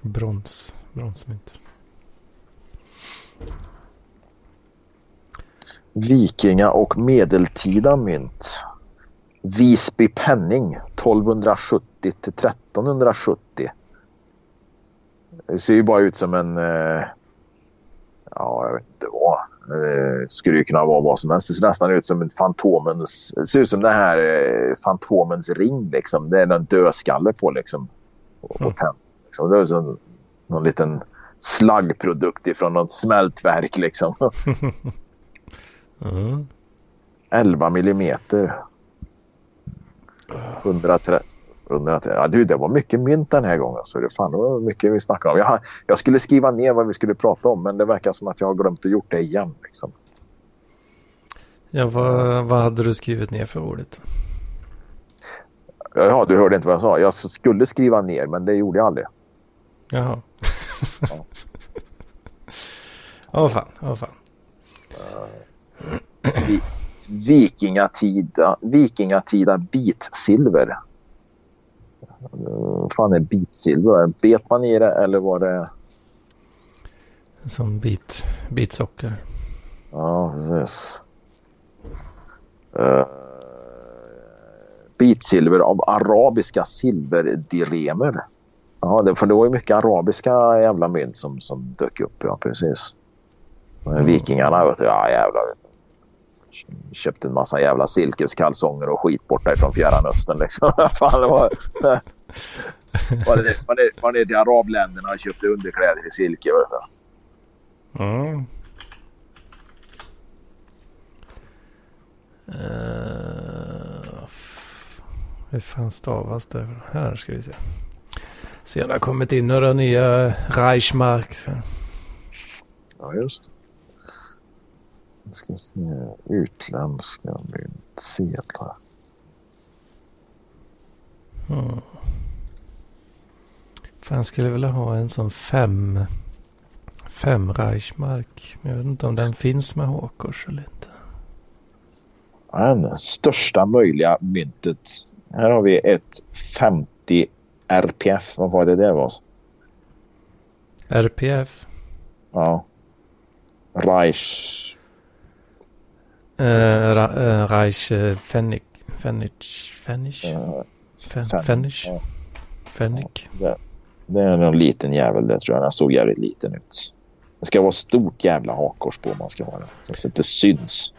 Brons, bronsmynt. Vikinga och medeltida mynt. Visby penning 1270 till 1370. Det ser ju bara ut som en... Eh, ja, jag vet inte vad. Det skulle ju kunna vara vad som helst. Det ser nästan ut som en Fantomens... Det ser ut som den här eh, Fantomens ring liksom. Det är en dödskalle på liksom. Och, och tänd, liksom. Det är som någon liten slaggprodukt ifrån något smältverk liksom. <laughs> Mm. 11 millimeter. 130, Undrar att, ja, du, det var mycket mynt den här gången. Så det, fan, det var mycket vi snackade om. Jag, jag skulle skriva ner vad vi skulle prata om men det verkar som att jag har glömt att gjort det igen. Liksom. Ja, vad, vad hade du skrivit ner för ordet? Ja, du hörde inte vad jag sa. Jag skulle skriva ner men det gjorde jag aldrig. Jaha. Ja. <laughs> Åh fan, åh fan. Vi, vikingatida, vikingatida bitsilver. Vad fan är bitsilver? Bet man i det eller var det? Som bit, bitsocker. Ja, precis. Uh, bitsilver av arabiska silverdiremer. Ja, det, för det var ju mycket arabiska jävla mynt som, som dök upp. Ja, precis. Mm. Vikingarna, vet du, ja jävlar. Vet du. Köpte en massa jävla silkeskalsonger och skit borta ifrån Fjärran Östern. Liksom. <laughs> Fan, det var, <laughs> var, det, var, det, var det till arabländerna och köpte underkläder i silke. Mm. Uh, hur fan stavas det? Här ska vi se. Se om det har kommit in några nya Reichmark. Ja, just Jag ska se. Utländska myntsedlar. Hmm. Fan, jag skulle vilja ha en sån fem, fem Reichmark. Men jag vet inte om den finns med Håkors eller inte. Den största möjliga myntet. Här har vi ett 50 RPF. Vad var det det var? RPF? Ja. Reich. Uh, ra, uh, Reich uh, Fennig. Fennig. Fennig. Uh, Fennig. Ja. Det, är någon liten jävel det tror jag. Den såg jävligt liten ut. Det ska vara stort jävla hakkors på man ska ha det. Så att det syns.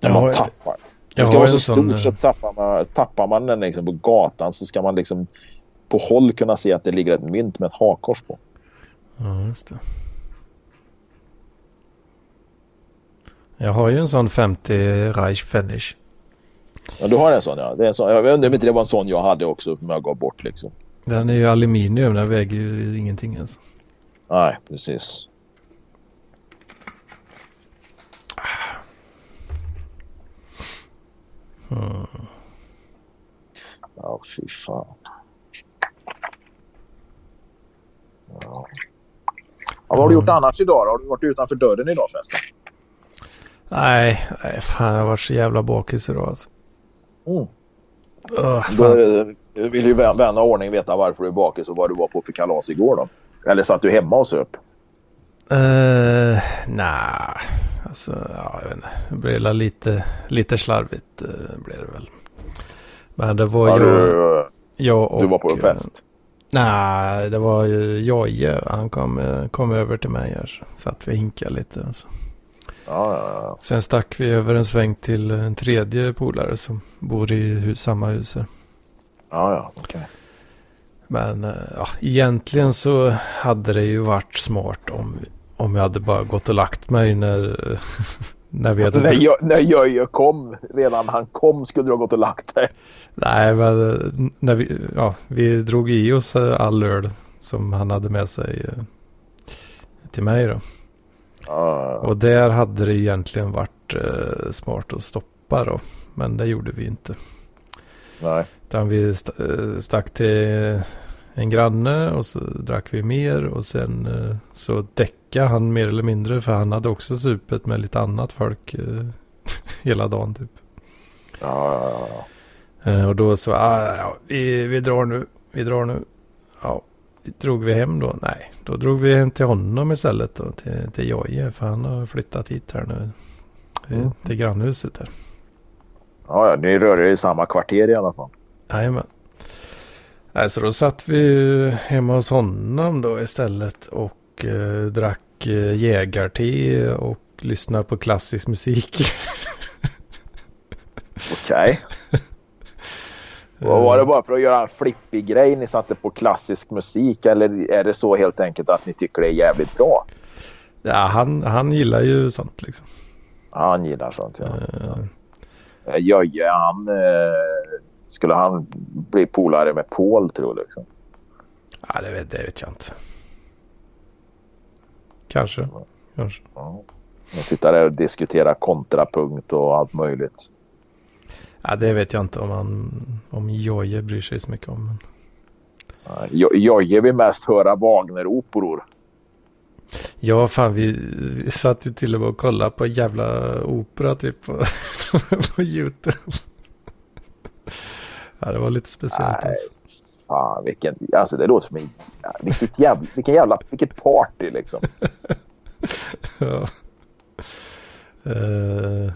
När man tappar. Det ska vara så stort sån... så tappar man, tappar man den liksom på gatan så ska man liksom på håll kunna se att det ligger ett mynt med ett hakkors på. Ja, just det. Jag har ju en sån 50 Reich Finish. Ja, du har en sån ja. Det är en sån. Jag inte om det var en sån jag hade också som jag gav bort liksom. Den är ju aluminium. Den väger ju ingenting ens. Nej, precis. Hmm. Ja, fy fan. Ja. vad har du gjort annars idag då? Har du varit utanför dörren idag förresten? Nej, nej fan jag har varit så jävla bakis idag alltså. Mm. Uh, då vill ju vän och ordning veta varför du är bakis och vad du var på för kalas igår då. Eller satt du hemma och söp? Uh, Nej, alltså ja, jag vet inte. Det blev lite, lite slarvigt uh, blev det väl. Men det var ja, ju... Du, jag och, du var på en fest? Nej, det var ju Jojje. Han kom, kom över till mig här. Så satt vi och hinkade lite. Alltså. Ja, ja, ja. Sen stack vi över en sväng till en tredje polare som bor i hus, samma hus här. Ja, ja, okej. Okay. Men ja, egentligen så hade det ju varit smart om, om jag hade bara gått och lagt mig när, <laughs> när vi hade... när, jag, när Jöje kom, redan han kom skulle du ha gått och lagt dig. Nej, men när vi, ja, vi drog i oss all öl som han hade med sig till mig då. Ah. Och där hade det egentligen varit eh, smart att stoppa då. Men det gjorde vi inte. Nej. Utan vi st eh, stack till en granne och så drack vi mer och sen eh, så däckade han mer eller mindre för han hade också supet med lite annat folk eh, <laughs> hela dagen typ. Ja. Eh, och då så, ah, ja, vi, vi drar nu, vi drar nu. Ja, drog vi hem då? Nej, då drog vi hem till honom istället då, till, till Jojje. För han har flyttat hit här nu. Mm. Till grannhuset här. Ja, ja, ni rör er i samma kvarter i alla fall. Jajamän. Nej, så då satt vi hemma hos honom då istället och eh, drack eh, jägarte och lyssnade på klassisk musik. Okej. Okay. <laughs> var det bara för att göra en flippig grej ni satte på klassisk musik eller är det så helt enkelt att ni tycker det är jävligt bra? Ja, han, han gillar ju sånt liksom. Ja, han gillar sånt ja. Uh. Jöje, han... Eh, Skulle han bli polare med Paul tror du? Liksom? Ja, det vet, det vet jag inte. Kanske. Kanske. Ja. Och sitta där och diskutera kontrapunkt och allt möjligt. Ja, det vet jag inte om han, om Jojje bryr sig så mycket om. Ja, Jojje vill mest höra Wagner-operor. Ja, fan vi, vi satt ju till och med och kollade på jävla opera typ på, <laughs> på YouTube. ja, det var lite speciellt. Nej, alltså. fan vilken, alltså det låter som en, vilket jävla, vilken jävla, vilket party liksom. <laughs> ja. Uh,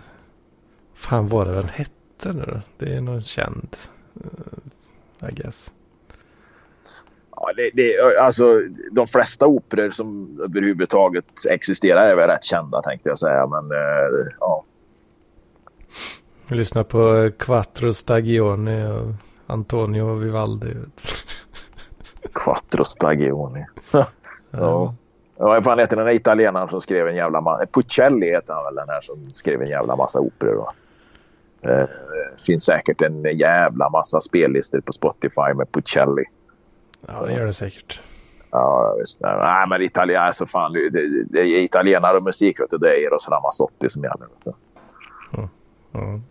fan vad den hette nu då? Det är någon känd. Uh, I guess. Ja, det, det, alltså, de flesta operor som överhuvudtaget existerar är väl rätt kända tänkte jag säga. Men uh, ja. Jag lyssnar på Quattro Stagioni och Antonio Vivaldi. <laughs> Quattro Stagioni. <laughs> ja. Ja, vad fan heter den där italienaren som skrev en jävla massa... Puccelli heter han väl den här som skrev en jävla massa operor. Va? Eh, finns säkert en jävla massa spellistor på Spotify med Puccelli. Ja, det gör det säkert. Ja, visst. Nej, men Italien, alltså fan, det, det, det är italienare och musik, vet du, det är Eros Ramazzotti som gäller. Vet du. Mm. Mm.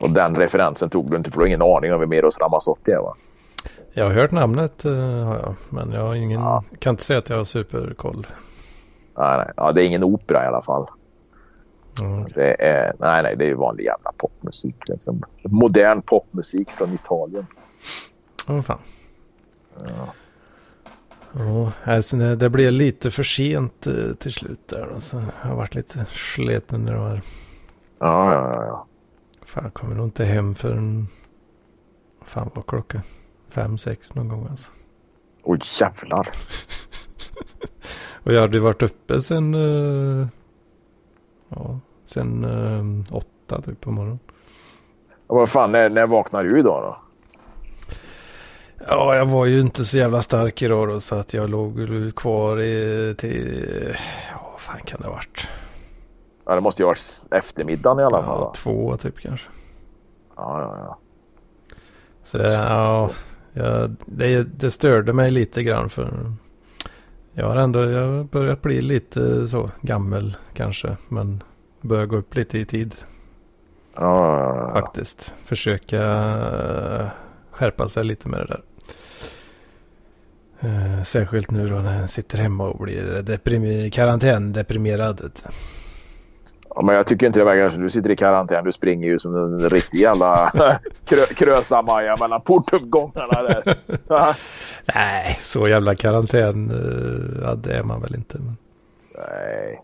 Och den referensen tog du inte för du har ingen aning om vem Eros Ramazzotti är va? Jag har hört namnet har jag, men jag har ingen, ja. kan inte säga att jag har superkoll. Nej, nej. Ja, det är ingen opera i alla fall. Mm, det är, nej, nej, det är ju vanlig jävla popmusik. Liksom. Modern popmusik från Italien. Åh oh, fan. Ja. Oh, alltså det, det blev lite för sent uh, till slut där. Alltså, jag har varit lite sliten nu. Här. Ja, ja, ja. ja. Fan, jag kommer nog inte hem förrän... Fan vad klockan? Fem, sex någon gång alltså. Oj jävlar. <laughs> och jag hade varit uppe sen... Uh, ja, sen uh, åtta typ på morgonen. Vad fan, när, när vaknade du idag då? Ja, jag var ju inte så jävla stark idag då, så att jag låg kvar i, till... Ja, vad fan kan det ha varit? Ja, det måste ju ha varit eftermiddagen i alla fall. Ja, två typ kanske. Ja, ja, ja. Så det, ja, ja, det, det störde mig lite grann för jag har ändå jag börjat bli lite så gammal kanske. Men börjar gå upp lite i tid. Ja. Faktiskt. Försöka uh, skärpa sig lite med det där. Uh, särskilt nu då när jag sitter hemma och blir deprim- karantändeprimerad. Ja, men jag tycker inte det verkar som du sitter i karantän. Du springer ju som en riktig jävla <laughs> krö krösa-Maja mellan portuppgångarna där. <laughs> Nej, så jävla karantän ja, det är man väl inte. Men... Nej.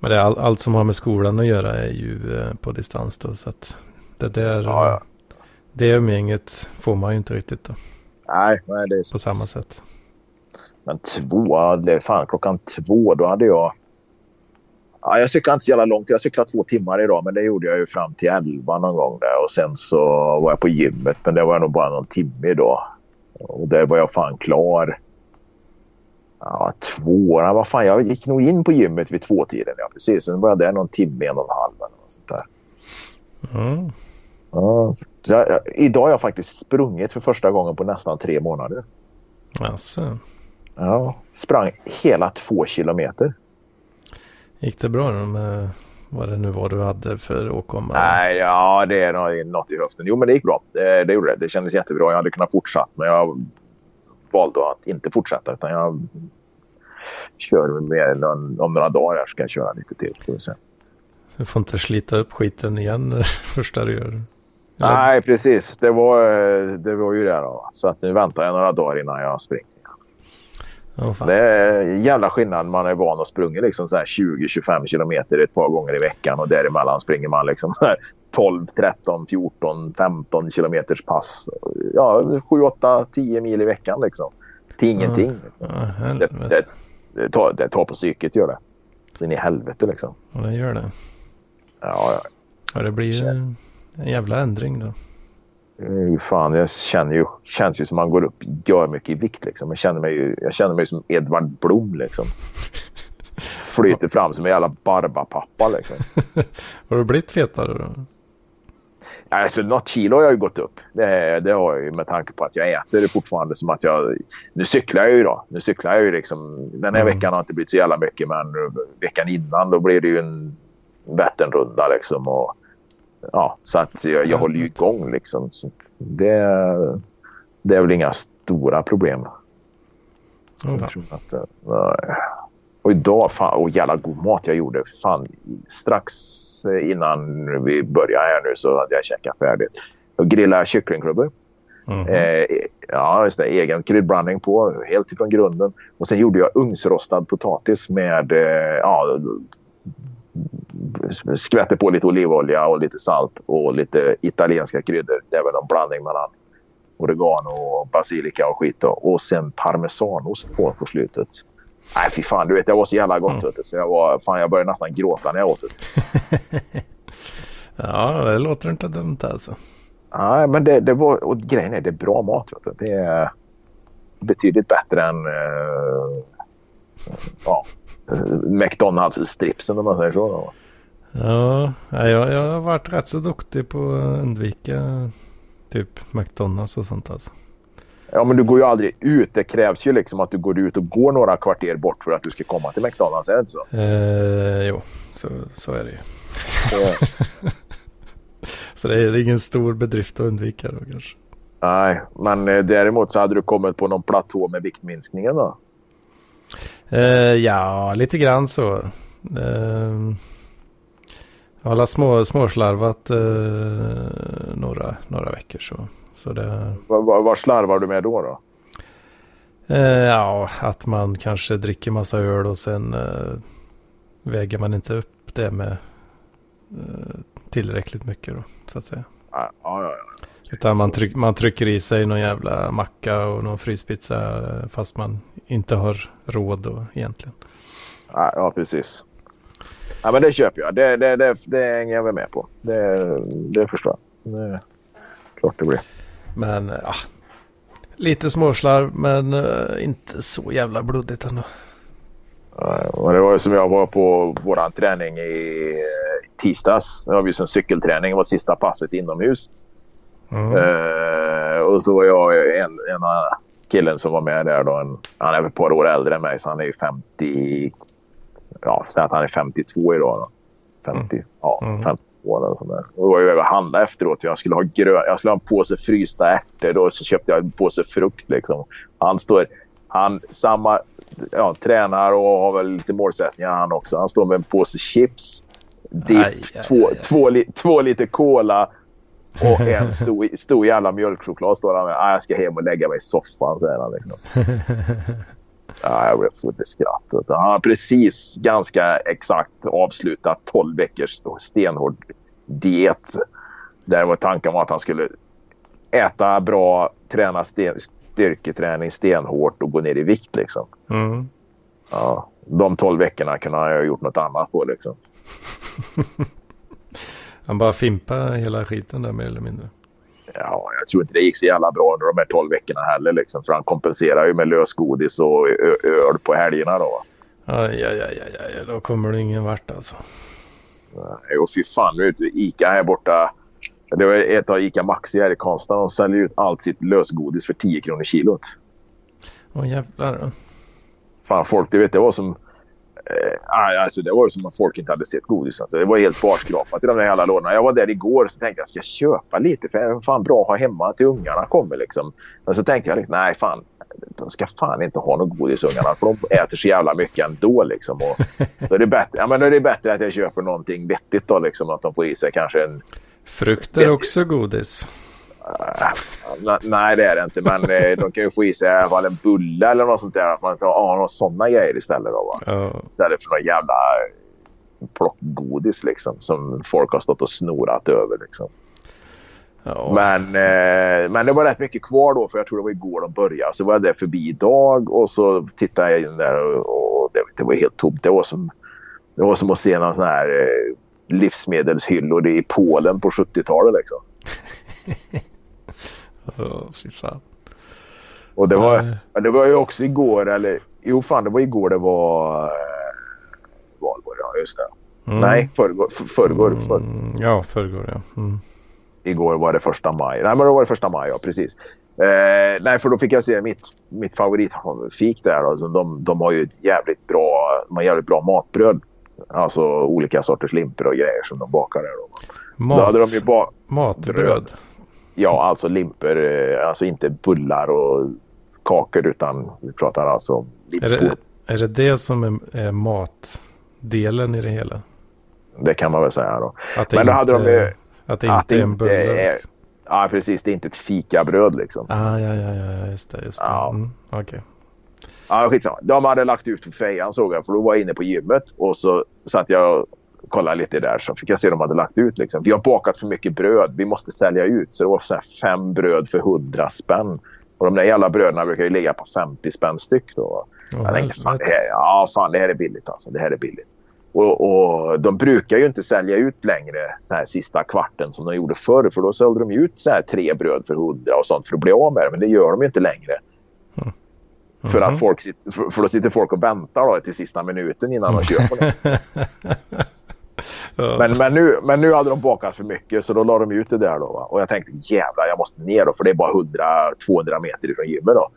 Men det är all, allt som har med skolan att göra är ju eh, på distans då. Så att det där, Ja, ja. det umgänget får man ju inte riktigt då. Nej, nej, det är så. På samma sätt. Men två, det är fan klockan två, då hade jag... Ja, jag cyklade inte så jävla långt. Jag cyklade två timmar idag, men det gjorde jag ju fram till elva någon gång där. Och sen så var jag på gymmet, men det var nog bara någon timme idag. Och där var jag fan klar. Ja, två, ja, vad fan, jag gick nog in på gymmet vid tvåtiden. Ja, precis. Sen var jag där någon timme, en och en halv eller något sånt där. Mm. Ja, jag, idag har jag faktiskt sprungit för första gången på nästan tre månader. Alltså, Ja, sprang hela två kilometer. gick det bra då med vad det nu var du hade för åkomma? Nej, ja, det är nå- något i höften. Jo, men det gick bra. Det, det gjorde det. Det kändes jättebra. Jag hade kunnat fortsätta, men jag valde att inte fortsätta. Utan jag kör med om, några dagar här ska jag köra lite till. Får. Du får inte slita upp skiten igen <laughs> första du gör. Eller- Nej, precis. Det var, eh, det var ju det. Då. Så att nu väntar jag några dagar innan jag springer. Ja, fan. Det är jävla skillnad. Man är van att springa liksom så här 20-25 kilometer ett par gånger i veckan och däremellan springer man liksom så här 12, 13, 14, 15 kilometers pass. Ja, 7, 8, 10 mil i veckan liksom. Till ingenting. Ja, Det, helvete. det, det, tar, det tar på psyket gör det. Så in i helvete liksom. Ja, det gör det. Ja, ja. Ja, det blir en jävla ändring då. Eh, Fan, jag känner ju, känns ju som man går upp, gör mycket i vikt liksom. Jag känner mig, ju, jag känner mig som Edvard Blom liksom. Flyter fram som en jävla barbapappa liksom. <laughs> Har du blivit fetare då? Alltså något kilo har jag ju gått upp. Det, det har jag ju med tanke på att jag äter fortfarande som att jag... Nu cyklar jag ju då. Nu cyklar jag ju liksom. Den här Mm. veckan har inte blivit så jävla mycket men veckan innan då blev det ju en Vätternrunda liksom. Och, ja, så att jag, jag håller ju igång liksom. Så det, det är väl inga stora problem. Jag tror att, eh, nej. och idag, fan, och jävla god mat jag gjorde. Fan, strax eh, innan vi började här nu så hade jag käkat färdigt. Jag grillade kycklingklubbor. Mhm. Eh, ja, just det. Egen kryddblandning på, helt ifrån grunden. Och sen gjorde jag ugnsrostad potatis med, eh, ja, skvätte på lite olivolja och lite salt och lite italienska kryddor. Det är väl en blandning mellan oregano och basilika och skit. Då. Och sen parmesanost på på slutet. Nej, fy fan. Du vet, det var så jävla gott. Mm. Så jag, var, fan, jag började nästan gråta när jag åt det. <laughs> Ja, det låter inte dumt alltså. Nej, men det, det var... Och grejen är, det är bra mat. Vet du. Det är betydligt bättre än... eh, ja, eh, McDonalds-stripsen om man säger så. Ja, jag, jag har varit rätt så duktig på att undvika typ McDonalds och sånt alltså. Ja, men du går ju aldrig ut. Det krävs ju liksom att du går ut och går några kvarter bort för att du ska komma till McDonalds. Är det inte så? Eh, jo, så, så är det ju. Så, <laughs> Så det är, det är ingen stor bedrift att undvika då kanske. nej, men eh, däremot så hade du kommit på någon platå med viktminskningen då? Eh, ja, lite grann så. Jag har små, småslarvat eh, några, några veckor så. Så det, Vad, vad, slarvar du med då? då? eh, ja, att man kanske dricker massa öl och sen eh, väger man inte upp det med eh, tillräckligt mycket då, så att säga. Ja, ja, ja. Utan man, tryck, man trycker i sig någon jävla macka och någon fryspizza eh, fast man inte har råd då egentligen. Ja, ja precis. Ja, men det köper jag. Det, det, det, det hänger jag väl med på. Det, det förstår jag. Det är klart det blir. Men ja, lite småslarv men eh, inte så jävla blodigt ändå. Ja, och det var ju som jag var på våran träning i eh, tisdags. Det var ju som cykelträning. Det var sista passet inomhus. Mm. Eh, och så var jag en, en killen som var med där. Då, en, han är ett par år äldre än mig så han är ju 50. Ja, säg att han är 52 idag. Då. 50, ja, Mm. 52 eller sånt där. Och då var jag och handlade efteråt. Jag skulle ha, grön, jag skulle ha en påse frysta ärtor. Då så köpte jag en påse frukt. Liksom. Han står... Han samma... Ja, tränar och har väl lite målsättningar han också. Han står med en påse chips, dipp, två. Två, li, två liter cola och <laughs> en stor, stor jävla mjölkchoklad står han med. Ah, jag ska hem och lägga mig i soffan, säger han. Liksom. <laughs> Ja, jag blev full i skratt. Han har precis ganska exakt avslutat 12 veckors stenhård diet. Där var tanken var att han skulle äta bra, träna sten, styrketräning stenhårt och gå ner i vikt. Liksom. Mm. Ja, de 12 veckorna kunde han ha gjort något annat på. Liksom. <laughs> Han bara fimpa hela skiten där mer eller mindre. Ja, jag tror inte det gick så jävla bra under de här 12 veckorna heller. Liksom, för han kompenserar ju med lösgodis och öl på helgerna. Då. Aj, aj, aj, aj, aj, då kommer du ingen vart alltså. Nej, och fy fan, nu du, Ica här borta. Det var ett av Ica Maxi här i Karlstad. De säljer ut allt sitt lösgodis för 10 kronor kilot. Åh jävlar. Fan, folk, det vet det var som... Eh, alltså det var ju som att folk inte hade sett godis. Alltså, det var helt barskrapat i de där jävla lådorna. Jag var där igår och så tänkte jag ska jag köpa lite för det är fan bra att ha hemma till ungarna kommer liksom. Men så tänkte jag liksom, nej fan. De ska fan inte ha något godis ungarna för de äter så jävla mycket ändå liksom. Och då, är det bättre, ja, men då är det bättre att jag köper någonting vettigt då liksom. Att de får i sig kanske en Frukt är också godis. Nej, det är det inte. Men eh, de kan ju få i sig i alla fall en bulle eller något sånt där. Att man tar ah, några sådana grejer istället. Då, va? Ja, Istället för någon jävla plockgodis liksom. Som folk har stått och snorat över. Liksom. ja. Men, eh, men det var rätt mycket kvar då. För jag tror det var igår de började. Så var jag där förbi idag. Och så tittade jag in där. Och, och det, det var helt tomt. Det var som, det var som att se någon sån här eh, livsmedelshyllor i Polen på 70-talet. Liksom. <laughs> Ja, fy fan. Och det var, Nej. men det var ju också igår, eller jo fan det var igår det var eh, valborg, ja just det. Mm. Nej, förrgår, för, Mm, ja, förrgår ja. Mm. igår var det första maj. Nej, men då var det första maj, ja precis. Eh, nej, för då fick jag se mitt, mitt favoritfik där. Alltså, de, de har ju ett jävligt bra, de har jävligt bra matbröd. Alltså olika sorters limper och grejer som de bakar där. Då. Mat, då hade de ju ba- matbröd. Ja, alltså limper. eh, Alltså inte bullar och kakor utan vi pratar alltså om Är det, är det det som är, matdelen i det hela? Det kan man väl säga då. Att det Men då inte, hade de ju- att det att inte det är en bulle? är- liksom. Ja, precis. Det är inte ett fikabröd liksom. Ah, ja, ja, ja, just det. Just det. Ja. Mm, Okej. Ja, skitsamma. De hade lagt ut på fejan såg jag. För då var jag inne på gymmet och så satt jag kollade lite där. Så fick jag se att de hade lagt ut. Liksom. Vi har bakat för mycket bröd. Vi måste sälja ut. Så det var så här fem bröd för hundra spänn. Och de där jävla bröderna brukar ju ligga på 50 spänn styck. Då. Åh, jag tänkte, fan, det här, ja, fan det här är billigt alltså. Det här är billigt. Och, och de brukar ju inte sälja ut längre så här sista kvarten som de gjorde förr. För då sålde de ut så här tre bröd för hundra och sånt för att bli av med det. Men det gör de ju inte längre. För, Mhm. att folk, sit- för, för då sitter folk och väntar då till sista minuten innan de köper det. <laughs> Men, men, nu, men nu hade de bakat för mycket så då la de ut det där. Då, va? Och jag tänkte jävlar jag måste ner då för det är bara 100-200 meter ifrån gymmet. Då.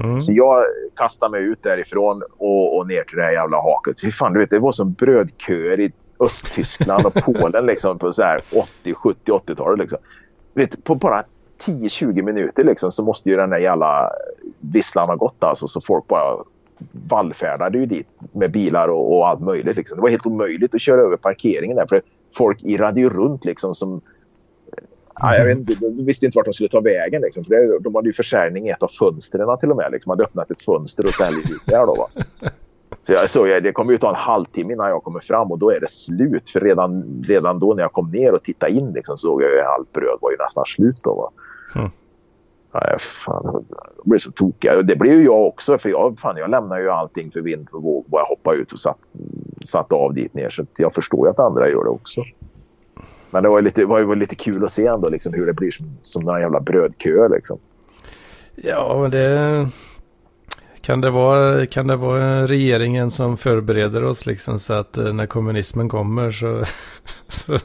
Mm. Så jag kastade mig ut därifrån och, och ner till det här jävla haket. Fy fan, du vet, det var som brödköer i Östtyskland och Polen <laughs> liksom, på så här 80, 70, 80-talet. Liksom. Vet, på bara 10-20 minuter liksom, så måste ju den där jävla visslan ha gått. Alltså, så folk bara vallfärdade ju dit med bilar och, och allt möjligt. Liksom. Det var helt omöjligt att köra över parkeringen där. För folk irrade ju runt liksom som Ja, jag inte, de visste inte vart de skulle ta vägen. Liksom. Det, de hade ju försäljning i ett av fönstren till och med. Liksom. De hade öppnat ett fönster och säljer ut där. Då, va? <laughs> Så jag såg, det kommer ju ta en halvtimme innan jag kommer fram och då är det slut. För redan, redan då när jag kom ner och tittade in liksom, så såg jag att allt bröd var ju nästan slut. Då, va? Mm. Nej, fan, jag blev så tokig. Det blev ju jag också. För jag, fan, jag lämnade ju allting för vind för våg. Bara hoppa ut och satt, satt av dit ner. Så jag förstår ju att andra gör det också. Men det var ju lite, var ju lite kul att se ändå liksom, hur det blir som, som några jävla brödköer. Liksom. Ja, men det... Kan det, vara, kan det vara regeringen som förbereder oss liksom så att eh, när kommunismen kommer så, <laughs> så,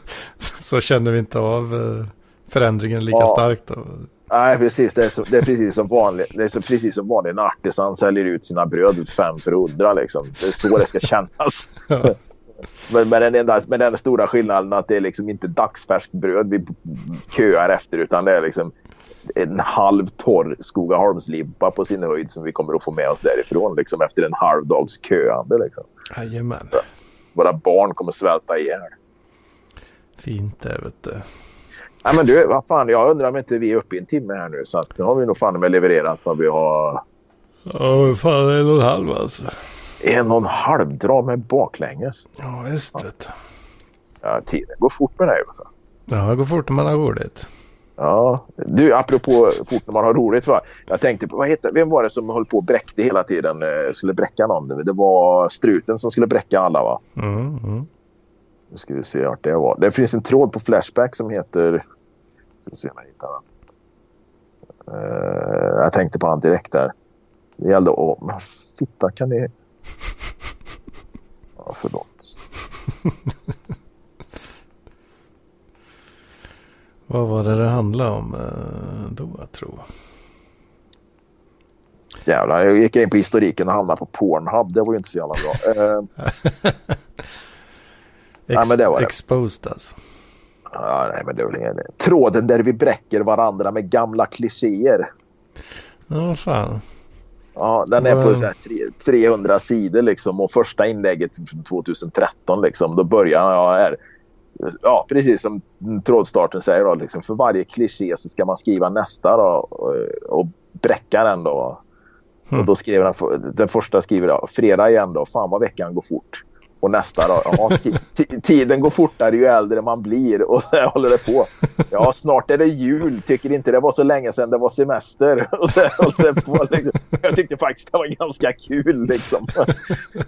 så känner vi inte av eh, förändringen lika Ja. starkt då? Nej, precis. Det är, så, det är precis som vanligt. Det är så, precis som vanligt när artisan säljer ut sina bröd fem för hundra. Liksom. Det är så det ska kännas. Men med den, enda, med den stora skillnaden att det är liksom inte dagsfärskt bröd vi köar efter utan det är liksom en halv torr Skogaholmslimpa på sin höjd som vi kommer att få med oss därifrån liksom, efter en halv dags köande. Liksom. Jajamän. Våra barn kommer svälta ihjäl. Fint det vet du. Nej men du, vad fan, jag undrar om inte vi är uppe i en timme här nu så att nu har vi nog fan med levererat vad vi har. Ja, fan en och en halv alltså. En och en halv, dra med baklänges. Ja, visst vet. Ja, tiden går fort med dig. Ja, det går fort när man har roligt. Ja, du apropå fort när man har roligt va. Jag tänkte på, vad heter, vem var det som höll på och bräckte hela tiden? eh, Skulle bräcka någon. Det var struten som skulle bräcka alla va. Mm, mm. Nu ska vi se vart det var. Det finns en tråd på Flashback som heter... Vi se om jag hittar den. Eh, jag tänkte på han direkt där. Det gällde att... Men Fitta kan ni... Ja, förlåt. <laughs> Vad var det det handlade om eh, då, jag tror? Jävlar, jag gick in på historiken och hamnade på Pornhub. Det var ju inte så jävla bra. Eh, <laughs> Ex- men det var det. Exposed alltså. Ja, nej, men det är väl ingen... Tråden där vi bräcker varandra med gamla klichéer. Ja, fan. Ja, den är på Vad- så här tre- 300 sidor liksom och första inlägget från 2013 liksom. Då börjar jag här. Ja, precis som trådstarten säger då. Liksom, för varje kliché så ska man skriva nästa då och, och bräcka den då. Hmm. Och då skriver den, den första skriver jag fredag igen då. Fan vad veckan går fort. Och nästa då. Ja, tiden går fortare ju äldre man blir. Och <laughs> så håller det på. Ja, snart är det jul. Tycker inte det var så länge sedan det var semester. <laughs> Och så håller det på. Liksom. Jag tyckte faktiskt det var ganska kul liksom.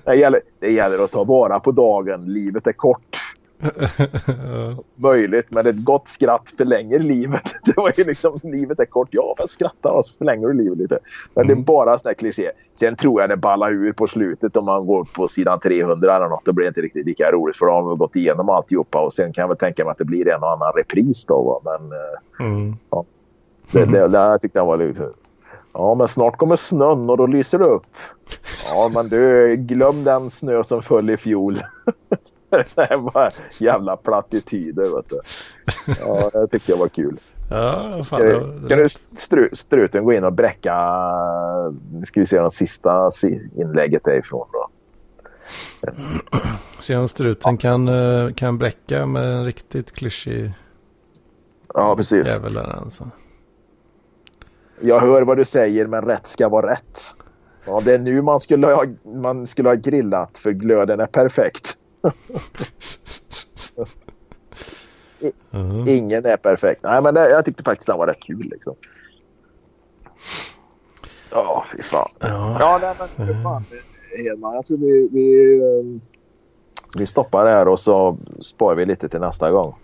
Det gäller, det gäller att ta vara på dagen. Livet är kort. <laughs> möjligt. Men ett gott skratt förlänger livet. <laughs> Det var ju liksom, livet är kort. Ja, men skratta och så förlänger du livet lite. Men Mm. det är bara sån här kliché. Sen tror jag det ballar ur på slutet om man går på sidan 300 eller något. Då blir det inte riktigt lika roligt för då har vi gått igenom alltihopa. Och sen kan jag väl tänka mig att det blir en och annan repris då. Va? Men eh, Mm. det, det, det jag tyckte jag var lite... Ja, men snart kommer snön och då lyser det upp. Ja, men du, glöm den snö som föll i fjol. <laughs> <laughs> Så här bara jävla plattityder, vet du. Ja, det tyckte jag var kul. Ja, fan. Kan, det du- kan du stru, struten gå in och bräcka... Nu ska vi se de sista si- inlägget därifrån då. Se om struten kan, eh, kan bräcka med en riktigt klyschig Ja, precis. jävel där alltså. Jag hör vad du säger, men rätt ska vara rätt. Ja, det är nu man skulle ha, man skulle ha grillat, för glöden är perfekt. Mhm. Ingen är perfekt. Nej, men det, jag tyckte faktiskt det var rätt kul liksom. Ja, fy fan. Ja. Ja, nej, men för fan. Hedman, jag tror vi, vi, eh, vi stoppar det här och så sparar vi lite till nästa gång.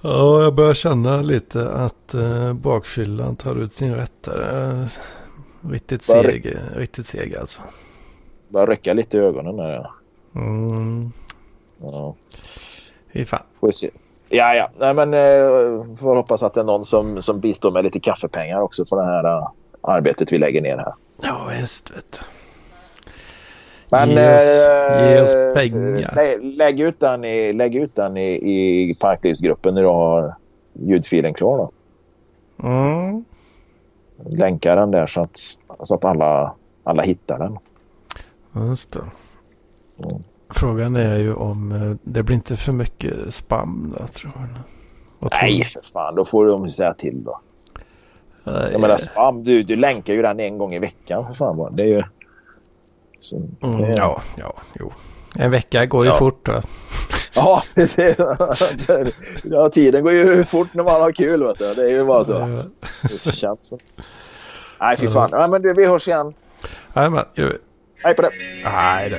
ja, jag börjar känna lite att uh, bakfyllan tar ut sin rätt där. Eh, riktigt seg, riktigt seg alltså. Bara rycka lite i ögonen där. Ja. Mm. Ja, Fy fan. får vi se. Ja, ja. Nej, men eh, får hoppas att det är någon som, som bistår med lite kaffepengar också för det här eh, arbetet vi lägger ner här. Ja, visst vet. Men, Ge oss- eh, ge oss pengar. lä- lägg ut den i, lägg ut den i, i Parklivsgruppen när du har ljudfilen klar. Då. Mm. Länka den där så att, så att alla, alla hittar den. Just det. Mm. Frågan är ju om eh, det blir inte för mycket spam då tror jag. Vad tror Nej, för fan. Då får de säga till då. Nej, Jag menar spam, du, du länkar ju den en gång i veckan för fan. Det är ju... Så, mm, det- ja, ja, jo. En vecka går ju Ja. fort då. Ja, <laughs> precis. ja, tiden går ju fort när man har kul. Vet du. Det är ju bara så. Det känns så. Nej, fy fan. Ja, men du, vi hörs igen. Nej, men, ju. Hej på det. Nej, det.